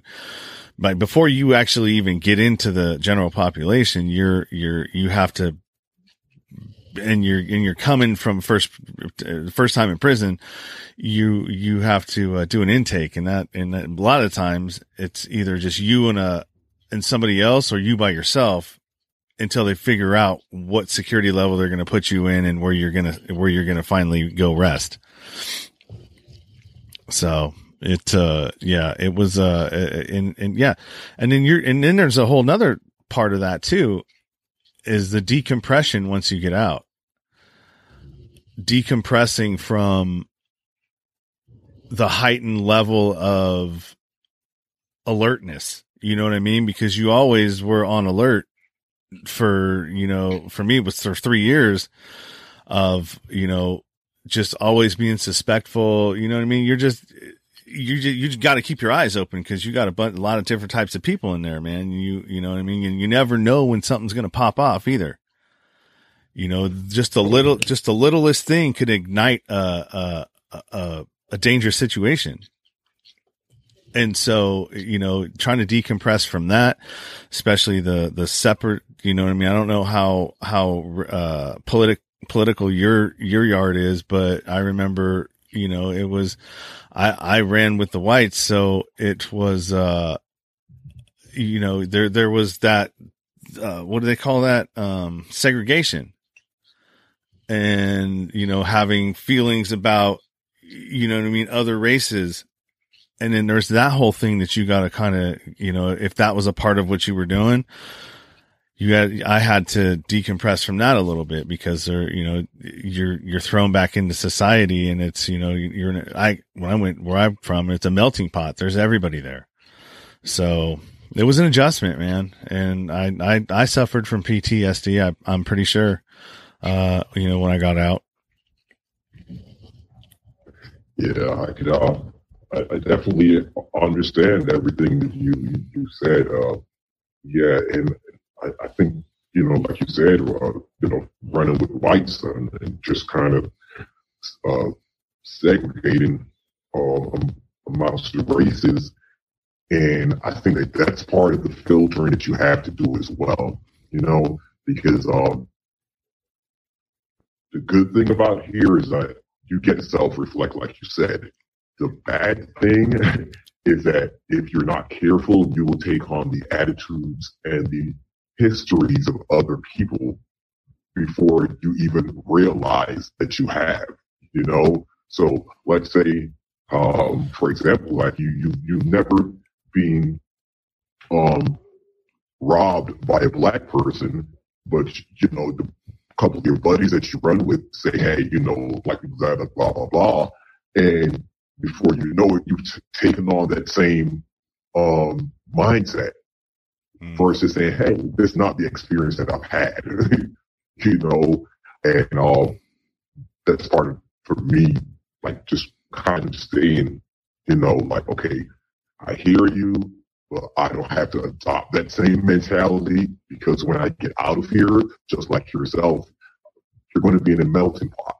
but before you actually even get into the general population, you're, you're, you have to, and you're, and you're coming from first, first time in prison, you, you have to uh, do an intake and that, and a lot of times it's either just you and a, and somebody else or you by yourself until they figure out what security level they're going to put you in and where you're going to, where you're going to finally go rest. So it, uh, yeah, it was, uh, and, and yeah. And then you're, and then there's a whole nother part of that too is the decompression once you get out. Decompressing from the heightened level of alertness. You know what I mean? Because you always were on alert for, you know, for me, it was for three years of, you know, just always being suspectful. You know what I mean? You're just, you you just got to keep your eyes open because you got a, bunch, a lot of different types of people in there, man. You you know what I mean, and you never know when something's going to pop off either. You know, just a little, just the littlest thing could ignite a a a, a dangerous situation. And so, you know, trying to decompress from that, especially the the separate, you know what I mean. I don't know how how uh, politic political your your yard is, but I remember, you know, it was I I ran with the whites, so it was uh you know, there there was that uh what do they call that? Um segregation. And, you know, having feelings about you know what I mean, other races. And then there's that whole thing that you got to kind of, you know, if that was a part of what you were doing, you had I had to decompress from that a little bit because they're you know you're you're thrown back into society and it's you know you're I when I went where I'm from it's a melting pot. There's everybody there. So it was an adjustment man. And I I, I suffered from PTSD I, I'm pretty sure uh you know when I got out yeah I could uh I, I definitely understand everything that you you said uh yeah and I, I think, you know, like you said, uh, you know, running with whites and, and just kind of uh, segregating uh, amongst the races. And I think that that's part of the filtering that you have to do as well, you know, because um, the good thing about here is that you get to self-reflect, like you said. The bad thing is that if you're not careful, you will take on the attitudes and the histories of other people before you even realize that you have, you know? So let's say, um, for example, like you, you, you've never been, um, robbed by a black person, but you know, the couple of your buddies that you run with say, Hey, you know, like blah, blah, blah, blah. And before you know it, you've t- taken on that same, um, mindset mm. versus saying, hey, this is not the experience that I've had, you know, and uh, that's part of, for me, like just kind of staying, you know, like, okay, I hear you, but I don't have to adopt that same mentality because when I get out of here, just like yourself, you're going to be in a melting pot.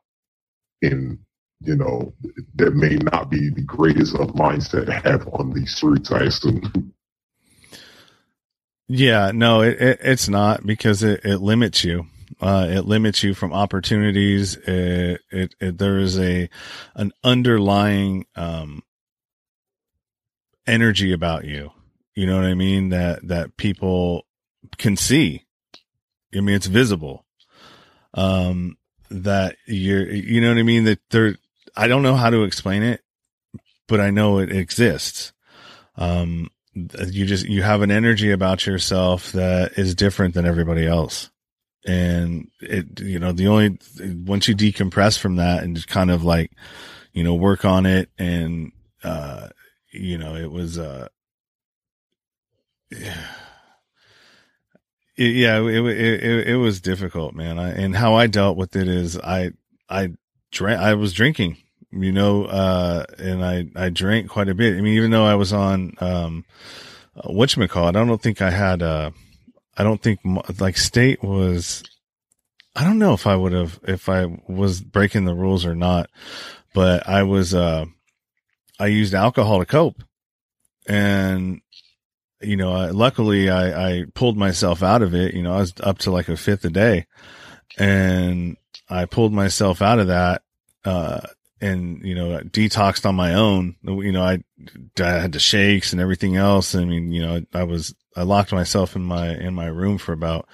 And, you know, that may not be the greatest of mindset to have on these streets, I assume. Yeah, no, it, it, it's not because it, it limits you. Uh, it limits you from opportunities. It, it, there is a, an underlying, um, energy about you. You know what I mean? That, that people can see. I mean, it's visible. Um, that you're, you know what I mean? That there, I don't know how to explain it, but I know it exists. Um, you just you have an energy about yourself that is different than everybody else and it you know the only once you decompress from that and just kind of like you know work on it and uh you know it was uh yeah it, it it, it was difficult man I, and how i dealt with it is i i drank i was drinking you know, uh, and I, I drank quite a bit. I mean, even though I was on, um, uh, whatchamacallit, I don't think I had, uh, I don't think like state was. I don't know if I would have if I was breaking the rules or not, but I was. uh I used alcohol to cope, and you know, luckily I, I pulled myself out of it. You know, I was up to like a fifth a day and I pulled myself out of that. Uh, and you know, detoxed on my own. You know, I, I had the shakes and everything else. I mean, you know, I was, I locked myself in my, in my room for about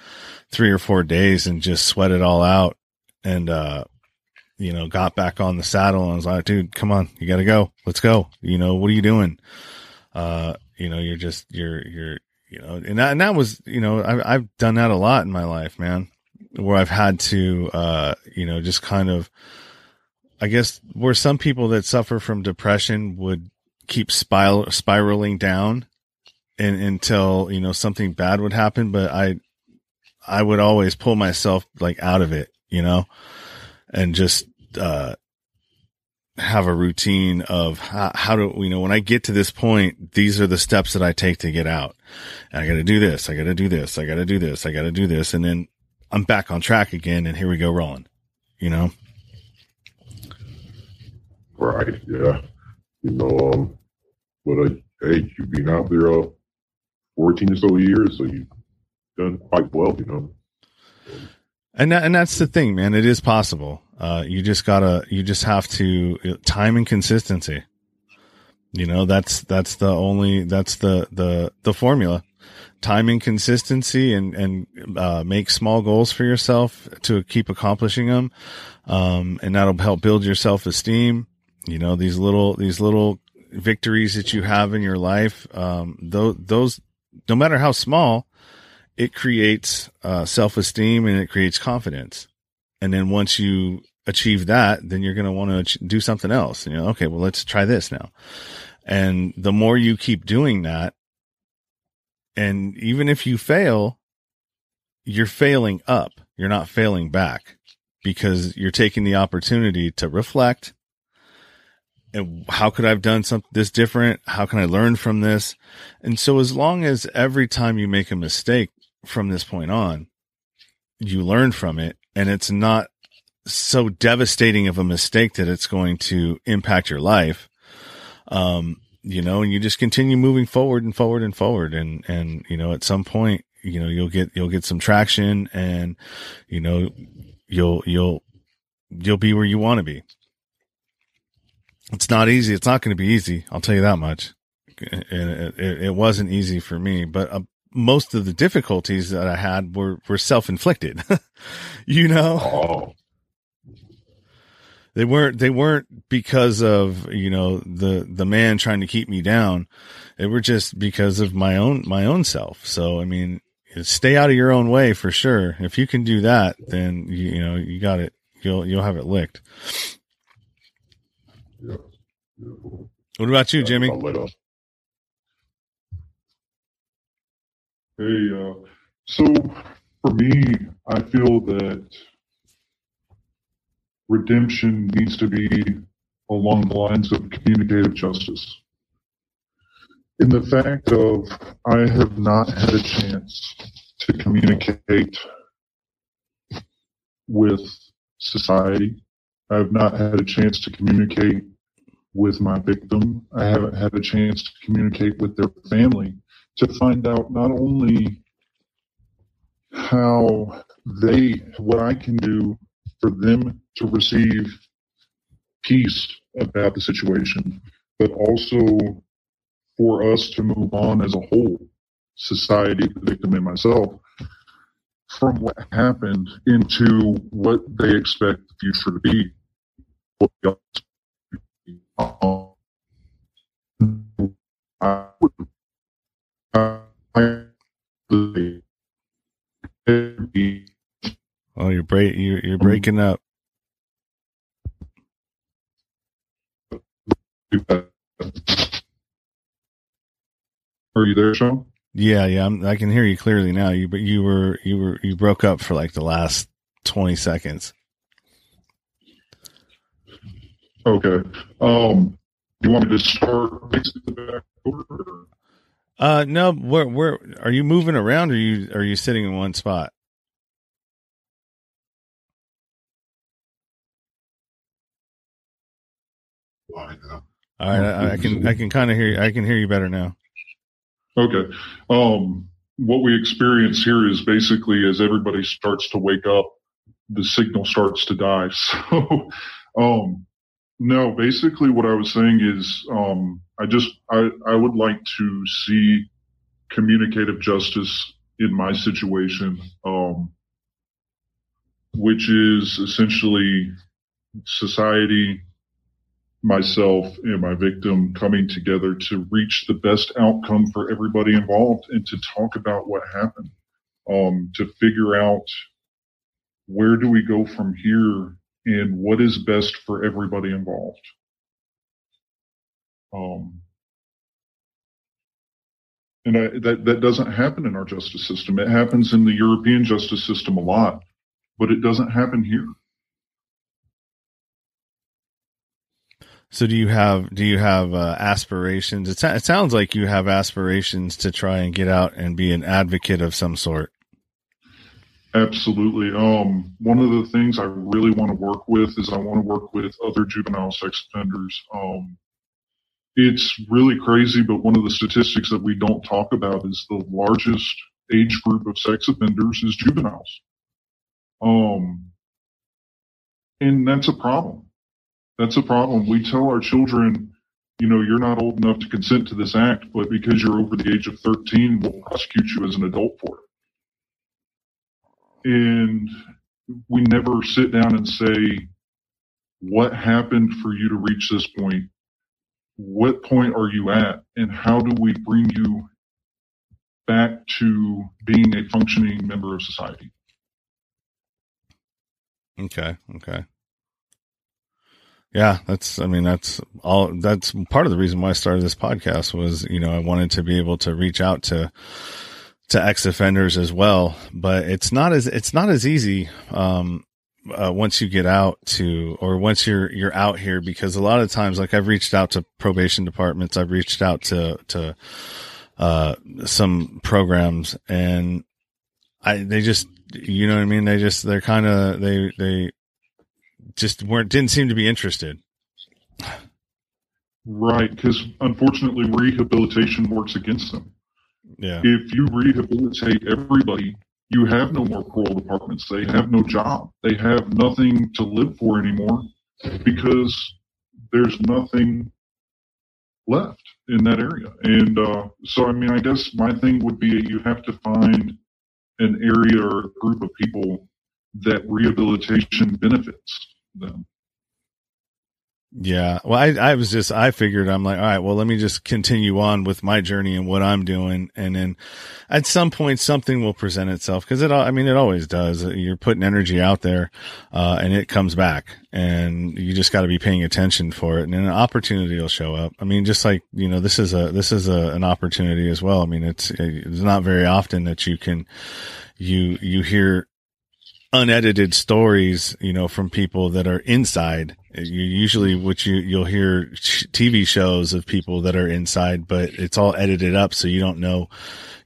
three or four days and just sweat it all out. And, uh, you know, got back on the saddle and I was like, dude, come on, you got to go. Let's go. You know, what are you doing? Uh, you know, you're just, you're, you're, you know, and that, and that was, you know, I've, I've done that a lot in my life, man, where I've had to, uh, you know, just kind of, I guess where some people that suffer from depression would keep spiral, spiraling down and until, you know, something bad would happen. But I, I would always pull myself like out of it, you know, and just, uh, have a routine of how, how do you know when I get to this point, these are the steps that I take to get out. And I got to do this. I got to do this. I got to do this. I got to do this. And then I'm back on track again. And here we go rolling, you know? Right. Yeah. You know, um, but uh, hey, you've been out there uh, 14 or so years, so you've done quite well, you know. And that, and that's the thing, man. It is possible. Uh, you just gotta, you just have to time and consistency. You know, that's, that's the only, that's the, the, the formula. Time and consistency and, and, uh, make small goals for yourself to keep accomplishing them. Um, and that'll help build your self esteem. You know, these little, these little victories that you have in your life, um, those, those, no matter how small, it creates, uh, self esteem and it creates confidence. And then once you achieve that, then you're going to want to do something else. You know, okay, well, let's try this now. And the more you keep doing that, and even if you fail, you're failing up. You're not failing back because you're taking the opportunity to reflect. And how could I have done something this different? How can I learn from this? And so as long as every time you make a mistake from this point on, you learn from it and it's not so devastating of a mistake that it's going to impact your life. Um, you know, and you just continue moving forward and forward and forward. And, and, you know, at some point, you know, you'll get, you'll get some traction and, you know, you'll, you'll, you'll be where you want to be. It's not easy. It's not going to be easy. I'll tell you that much. And it, it, it wasn't easy for me, but uh, most of the difficulties that I had were, were self-inflicted, you know? Oh. They weren't, they weren't because of, you know, the, the man trying to keep me down. They were just because of my own, my own self. So, I mean, stay out of your own way for sure. If you can do that, then you, you know, you got it. You'll, you'll have it licked. Yeah. What about you, Jimmy? Hey, uh, so for me, I feel that redemption needs to be along the lines of communicative justice. In the fact of I have not had a chance to communicate with society. I have not had a chance to communicate with my victim. I haven't had a chance to communicate with their family to find out not only how they, what I can do for them to receive peace about the situation, but also for us to move on as a whole, society, the victim, and myself, from what happened into what they expect the future to be. I would, Oh, you're break you're, you're breaking up. Are you there, Sean? Yeah, yeah, I'm, i can hear you clearly now. You but you were you were you broke up for like the last twenty seconds. Okay. Um, you want me to start basically back over? Uh, no, where, where are you moving around? Or are you, are you sitting in one spot? All right. I, I can, I can kind of hear you. I can hear you better now. Okay. Um, what we experience here is basically as everybody starts to wake up, the signal starts to die. So, um, no, basically what I was saying is, um, I just, I, I would like to see communicative justice in my situation, um, which is essentially society, myself and my victim coming together to reach the best outcome for everybody involved and to talk about what happened, um, to figure out where do we go from here and what is best for everybody involved. Um, and I, that that doesn't happen in our justice system. It happens in the European justice system a lot, but it doesn't happen here. So do you have do you have uh, aspirations? It, it sounds like you have aspirations to try and get out and be an advocate of some sort. Absolutely. Um, one of the things I really want to work with is I want to work with other juvenile sex offenders. Um, it's really crazy, but one of the statistics that we don't talk about is the largest age group of sex offenders is juveniles. Um, and that's a problem. That's a problem. We tell our children, you know, you're not old enough to consent to this act, but because you're over the age of 13, we'll prosecute you as an adult for it and we never sit down and say, what happened for you to reach this point? What point are you at? And how do we bring you back to being a functioning member of society? Okay. Okay. Yeah, that's, I mean, that's all, that's part of the reason why I started this podcast was, you know, I wanted to be able to reach out to, to ex offenders as well, but it's not as it's not as easy um, uh, once you get out to or once you're you're out here because a lot of times like I've reached out to probation departments, I've reached out to to uh, some programs and I they just you know what I mean they just they're kind of they they just weren't didn't seem to be interested. Right, because unfortunately rehabilitation works against them. Yeah. If you rehabilitate everybody, you have no more parole departments. They have no job. They have nothing to live for anymore because there's nothing left in that area. And uh, so, I mean, I guess my thing would be you have to find an area or a group of people that rehabilitation benefits them. Yeah. Well, I, I was just, I figured I'm like, all right, well, let me just continue on with my journey and what I'm doing. And then at some point, something will present itself. Cause it, I mean, it always does. You're putting energy out there, uh, and it comes back and you just got to be paying attention for it. And an opportunity will show up. I mean, just like, you know, this is a, this is a, an opportunity as well. I mean, it's, it's not very often that you can, you, you hear unedited stories, you know, from people that are inside. Usually, what you, you'll hear TV shows of people that are inside, but it's all edited up. So you don't know,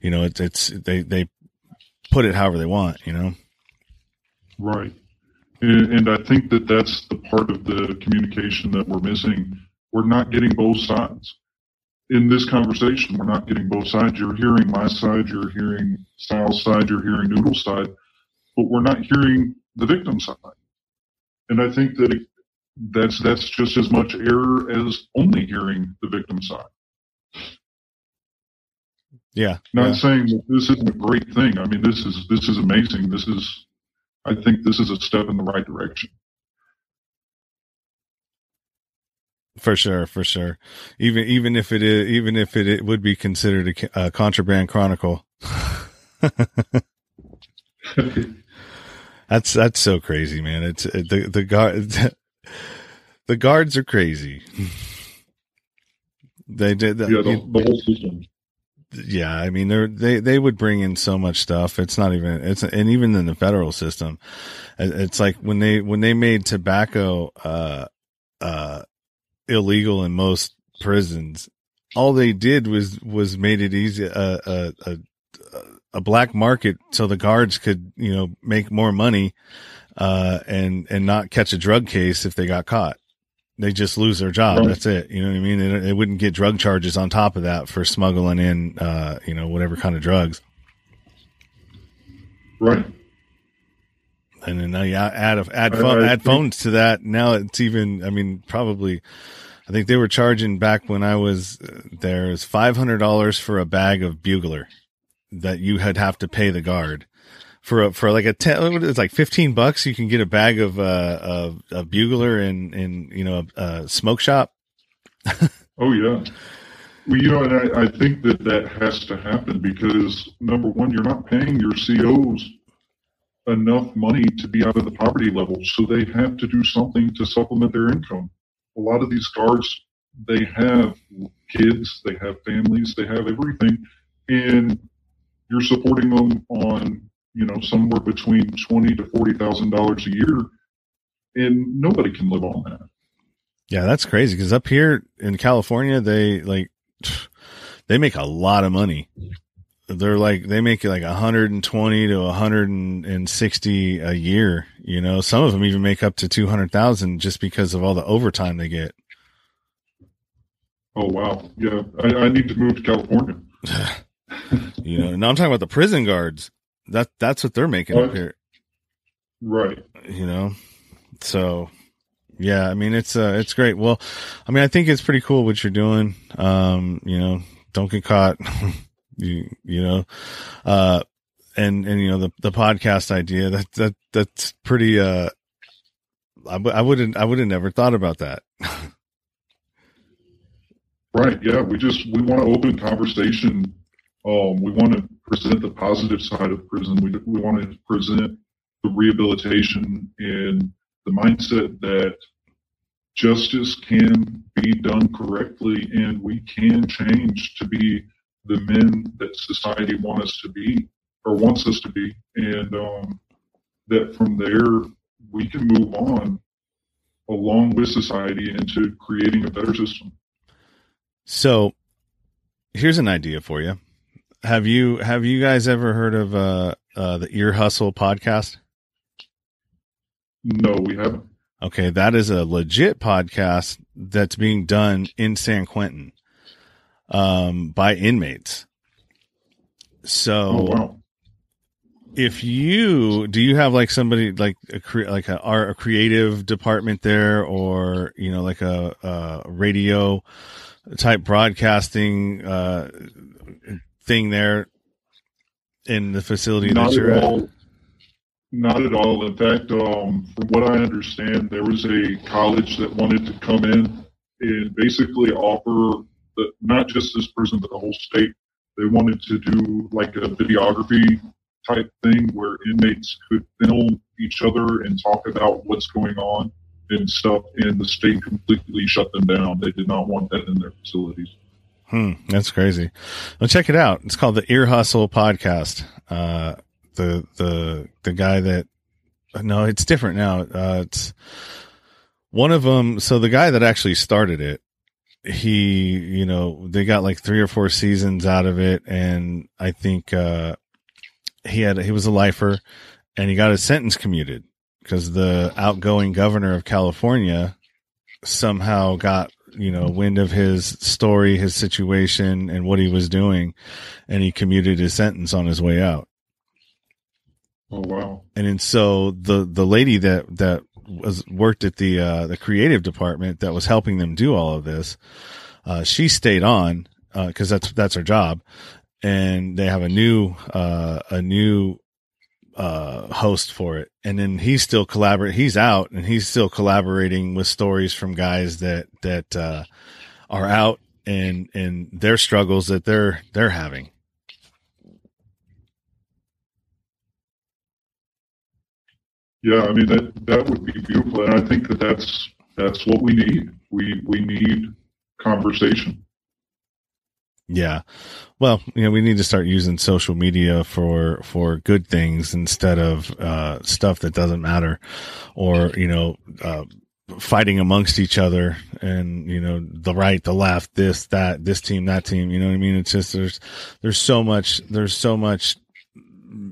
you know, it's, it's, they, they put it however they want, you know? Right. And, and I think that that's the part of the communication that we're missing. We're not getting both sides in this conversation. We're not getting both sides. You're hearing my side. You're hearing Sal's side. You're hearing Noodle's side but we're not hearing the victim side. And I think that it, that's that's just as much error as only hearing the victim side. Yeah. Not yeah. saying that this isn't a great thing. I mean, this is this is amazing. This is, I think, this is a step in the right direction. For sure, for sure. Even even if it is, even if it, it would be considered a, a contraband chronicle. That's that's so crazy, man. It's the the guard the guards are crazy. They did yeah, the, the whole system. Yeah, I mean they they they would bring in so much stuff. It's not even it's and even in the federal system, it's like when they when they made tobacco uh uh illegal in most prisons all they did was was made it easy a a a, a black market so the guards could you know make more money uh and and not catch a drug case if they got caught they just lose their job Right. that's it you know what i mean they, they wouldn't get drug charges on top of that for smuggling in uh you know whatever kind of drugs Right. and then now you add a, add phone, I add phones to that. Now it's even. I mean, probably. I think they were charging back when I was there is five hundred dollars for a bag of Bugler that you had have to pay the guard for a, for like a ten. It's like fifteen bucks. You can get a bag of uh of, Bugler in in you know a, a smoke shop. Oh yeah. Well, you know, and I, I think that that has to happen because number one, you're not paying your COs enough money to be out of the poverty level, so they have to do something to supplement their income. A lot of these guards, they have kids, they have families, they have everything, and you're supporting them on, you know, somewhere between twenty to forty thousand dollars a year, and nobody can live on that. Yeah, that's crazy because up here in California, they like they make a lot of money. They're like they make like 120 to 160 a year. You know, some of them even make up to 200,000 just because of all the overtime they get. Oh wow, yeah, I, I need to move to California. You know, and I'm talking about the prison guards. That that's what they're making up here. Right. you know so yeah i mean it's uh it's great well i mean i think it's pretty cool what you're doing um you know don't get caught you you know uh and and you know the the podcast idea that that that's pretty uh I, w- I wouldn't i would have never thought about that Right. Yeah. We just we want to open conversation. Um, we want to present the positive side of prison. We we want to present the rehabilitation and the mindset that justice can be done correctly, and we can change to be the men that society wants us to be or wants us to be, and um, that from there we can move on along with society into creating a better system. so here's an idea for you have you have you guys ever heard of uh uh the Ear Hustle podcast No, we haven't. Okay, that is a legit podcast that's being done in San Quentin um, by inmates. So, Oh wow. if you do, you have like somebody like a cre- like a, a creative department there, or you know, like a, a radio type broadcasting uh, thing there in the facility Not that you're at all. Not at all. In fact, um, from what I understand, there was a college that wanted to come in and basically offer the, not just this prison but the whole state. They wanted to do like a videography type thing where inmates could film each other and talk about what's going on and stuff. And the state completely shut them down. They did not want that in their facilities. Hmm, that's crazy. Well, check it out. It's called the Ear Hustle Podcast. Uh, the the the guy that no, it's different now. Uh, it's one of them. So the guy that actually started it, he, you know, they got like three or four seasons out of it, and I think uh, he had he was a lifer, and he got his sentence commuted because the outgoing governor of California somehow got you know wind of his story, his situation, and what he was doing, and he commuted his sentence on his way out. Oh wow. And then so the the lady that that was worked at the uh, the creative department that was helping them do all of this, uh, she stayed on because that's that's her job, and they have a new uh, a new uh, host for it. And then he's still collaborate. He's out and he's still collaborating with stories from guys that that uh, are out and and their struggles that they're they're having. Yeah, I mean that that would be beautiful, and I think that that's that's what we need. We we need conversation. Yeah. Well, you know, we need to start using social media for for good things instead of uh stuff that doesn't matter or, you know, uh fighting amongst each other and you know the right the left this that this team that team you know what i mean? It's just there's there's so much there's so much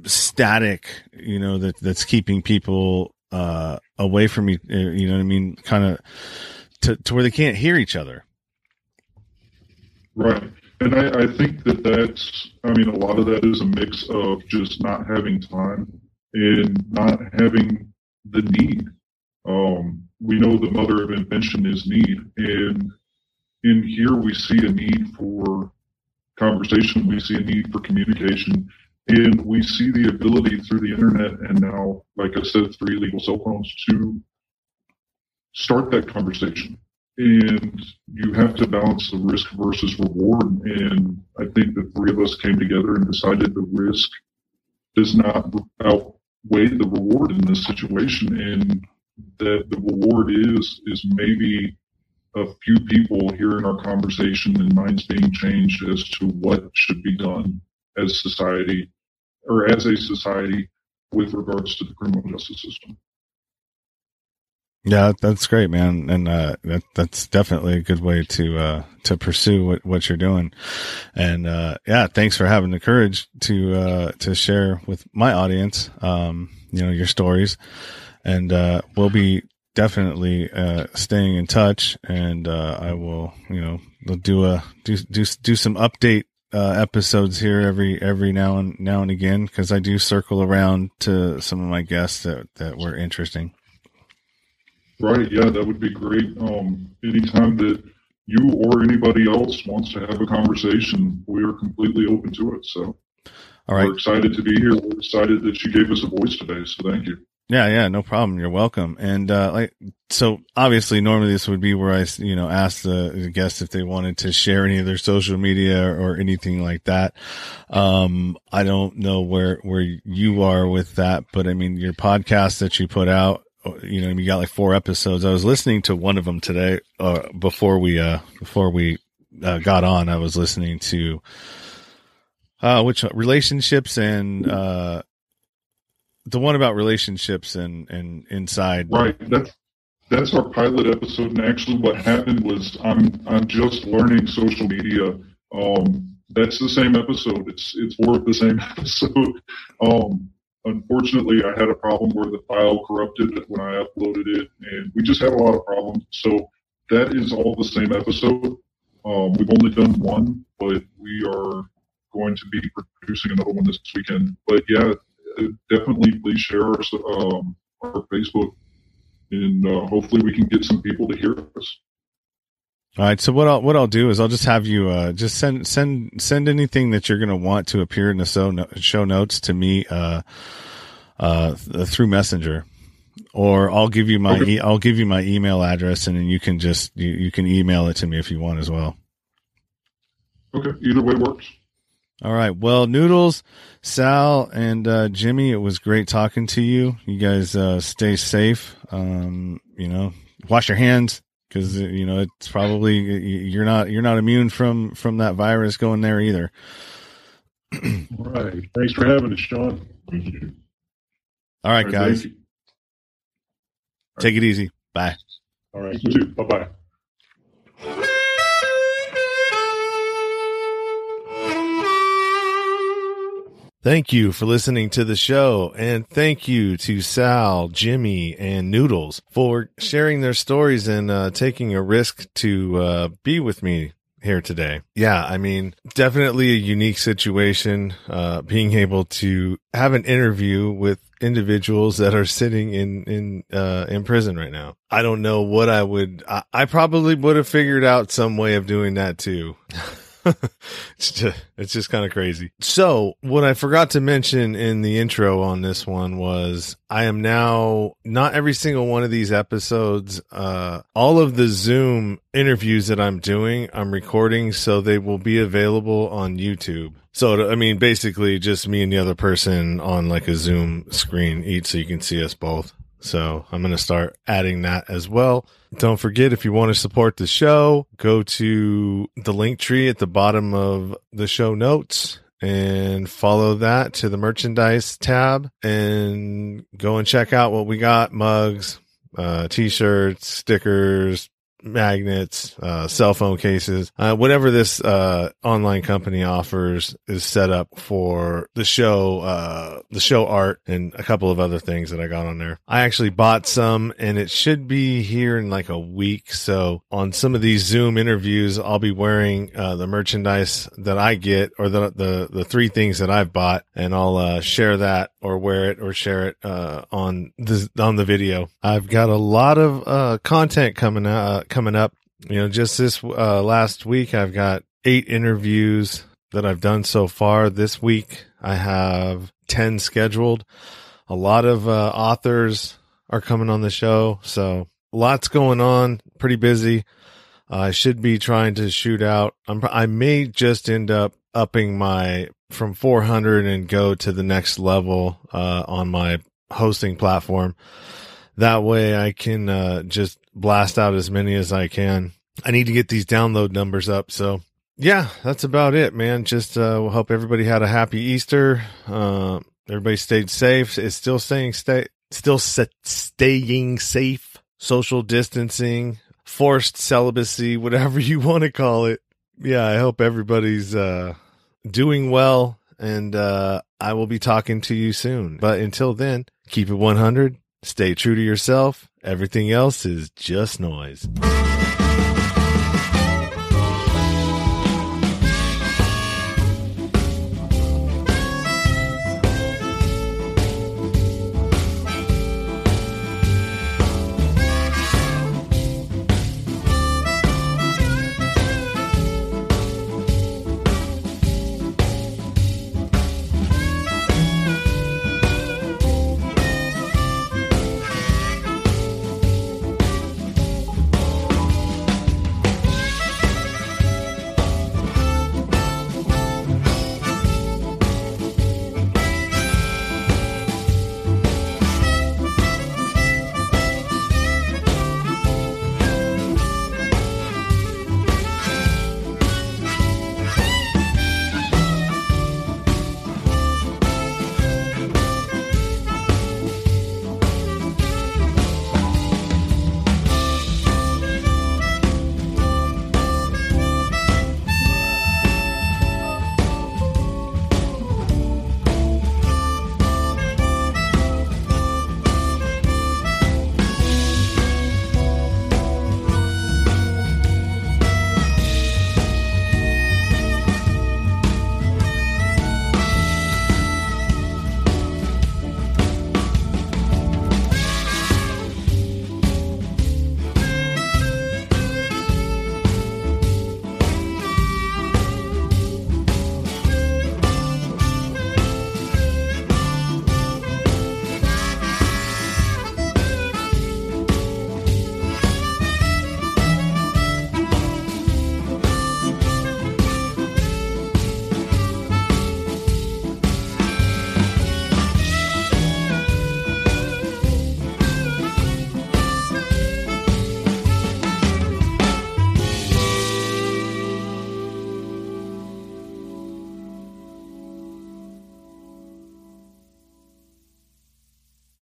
static you know that that's keeping people uh away from you you know what i mean? Kind of to, to where they can't hear each other. Right and I, I think that that's i mean a lot of that is a mix of just not having time and not having the need um we know the mother of invention is need. And in here, we see a need for conversation, we see a need for communication, and we see the ability through the internet and now, like I said, three legal cell phones to start that conversation. And you have to balance the risk versus reward. And I think the three of us came together and decided the risk does not outweigh the reward in this situation. And that the reward is is maybe a few people hearing our conversation and minds being changed as to what should be done as society or as a society with regards to the criminal justice system. Yeah, that's great, man, and uh, that that's definitely a good way to uh, to pursue what, what you're doing. And uh, yeah, thanks for having the courage to uh, to share with my audience, um, you know, your stories and uh, we'll be definitely uh, staying in touch. And uh, I will, you know, do a do do do some update uh, episodes here every every now and now and again because I do circle around to some of my guests that that were interesting. Right. Yeah, that would be great. Um, anytime that you or anybody else wants to have a conversation, we are completely open to it. So, all right. We're excited to be here. We're excited that you gave us a voice today. So, thank you. Yeah, yeah, no problem. You're welcome. And uh, like, so obviously, normally this would be where I, you know, ask the, the guests if they wanted to share any of their social media or, or anything like that. Um, I don't know where where you are with that, but I mean, your podcast that you put out, you know, you got like four episodes. I was listening to one of them today, uh, before we, uh, before we uh, got on. I was listening to, uh, which relationships and uh the one about relationships and and inside. Right. That's that's our pilot episode. And actually, what happened was I'm I'm just learning social media. Um, that's the same episode. It's it's worth the same episode. Um, unfortunately, I had a problem where the file corrupted when I uploaded it, and we just had a lot of problems. So that is all the same episode. Um, we've only done one, but we are going to be producing another one this weekend. But yeah, definitely please share our, um, our Facebook, and uh, hopefully we can get some people to hear us. All right. So what I'll what I'll do is I'll just have you uh, just send send send anything that you're going to want to appear in the show show notes to me uh, uh, through Messenger, or I'll give you my okay. e- I'll give you my email address and then you can just you, you can email it to me if you want as well. Okay. Either way works. All right. Well, Noodles, Sal, and uh, Jimmy, it was great talking to you. You guys uh, stay safe. Um, you know, wash your hands because you know it's probably you're not you're not immune from from that virus going there either. right. Thanks for having us, Sean. All right, All right guys. Take it easy. Bye. All right. You too. Bye bye. Thank you for listening to the show. And thank you to Sal, Jimmy, and Noodles for sharing their stories and uh, taking a risk to uh, be with me here today. Yeah, I mean, definitely a unique situation, uh, being able to have an interview with individuals that are sitting in, in, uh, in prison right now. I don't know what I would, I, I probably would have figured out some way of doing that too. it's just, it's just kind of crazy. So what I forgot to mention in the intro on this one was I am now not every single one of these episodes, uh, all of the Zoom interviews that I'm doing, I'm recording so they will be available on YouTube. So, I mean, basically just me and the other person on like a Zoom screen each so you can see us both. So I'm going to start adding that as well. Don't forget, if you want to support the show, go to the Linktree at the bottom of the show notes and follow that to the merchandise tab and go and check out what we got mugs, uh, t-shirts, stickers, magnets, uh, cell phone cases, uh, whatever this, uh, online company offers is set up for the show, uh, the show art and a couple of other things that I got on there. I actually bought some and it should be here in like a week. So on some of these Zoom interviews, I'll be wearing, uh, the merchandise that I get or the, the, the three things that I've bought and I'll, uh, share that or wear it or share it, uh, on the, on the video. I've got a lot of, uh, content coming out, coming up. You know, just this uh, last week, I've got eight interviews that I've done so far. This week, I have 10 scheduled. A lot of uh, authors are coming on the show. So lots going on, pretty busy. I should be trying to shoot out. I'm, I may just end up upping my from 400 and go to the next level uh, on my hosting platform. That way I can uh, just blast out as many as I can. I need to get these download numbers up. So yeah, that's about it, man. Just uh, we'll hope everybody had a happy Easter. Uh, everybody stayed safe. It's still staying stay still staying safe. Social distancing, forced celibacy, whatever you want to call it. Yeah, I hope everybody's uh, doing well, and uh, I will be talking to you soon. But until then, keep it 100. Stay true to yourself. Everything else is just noise.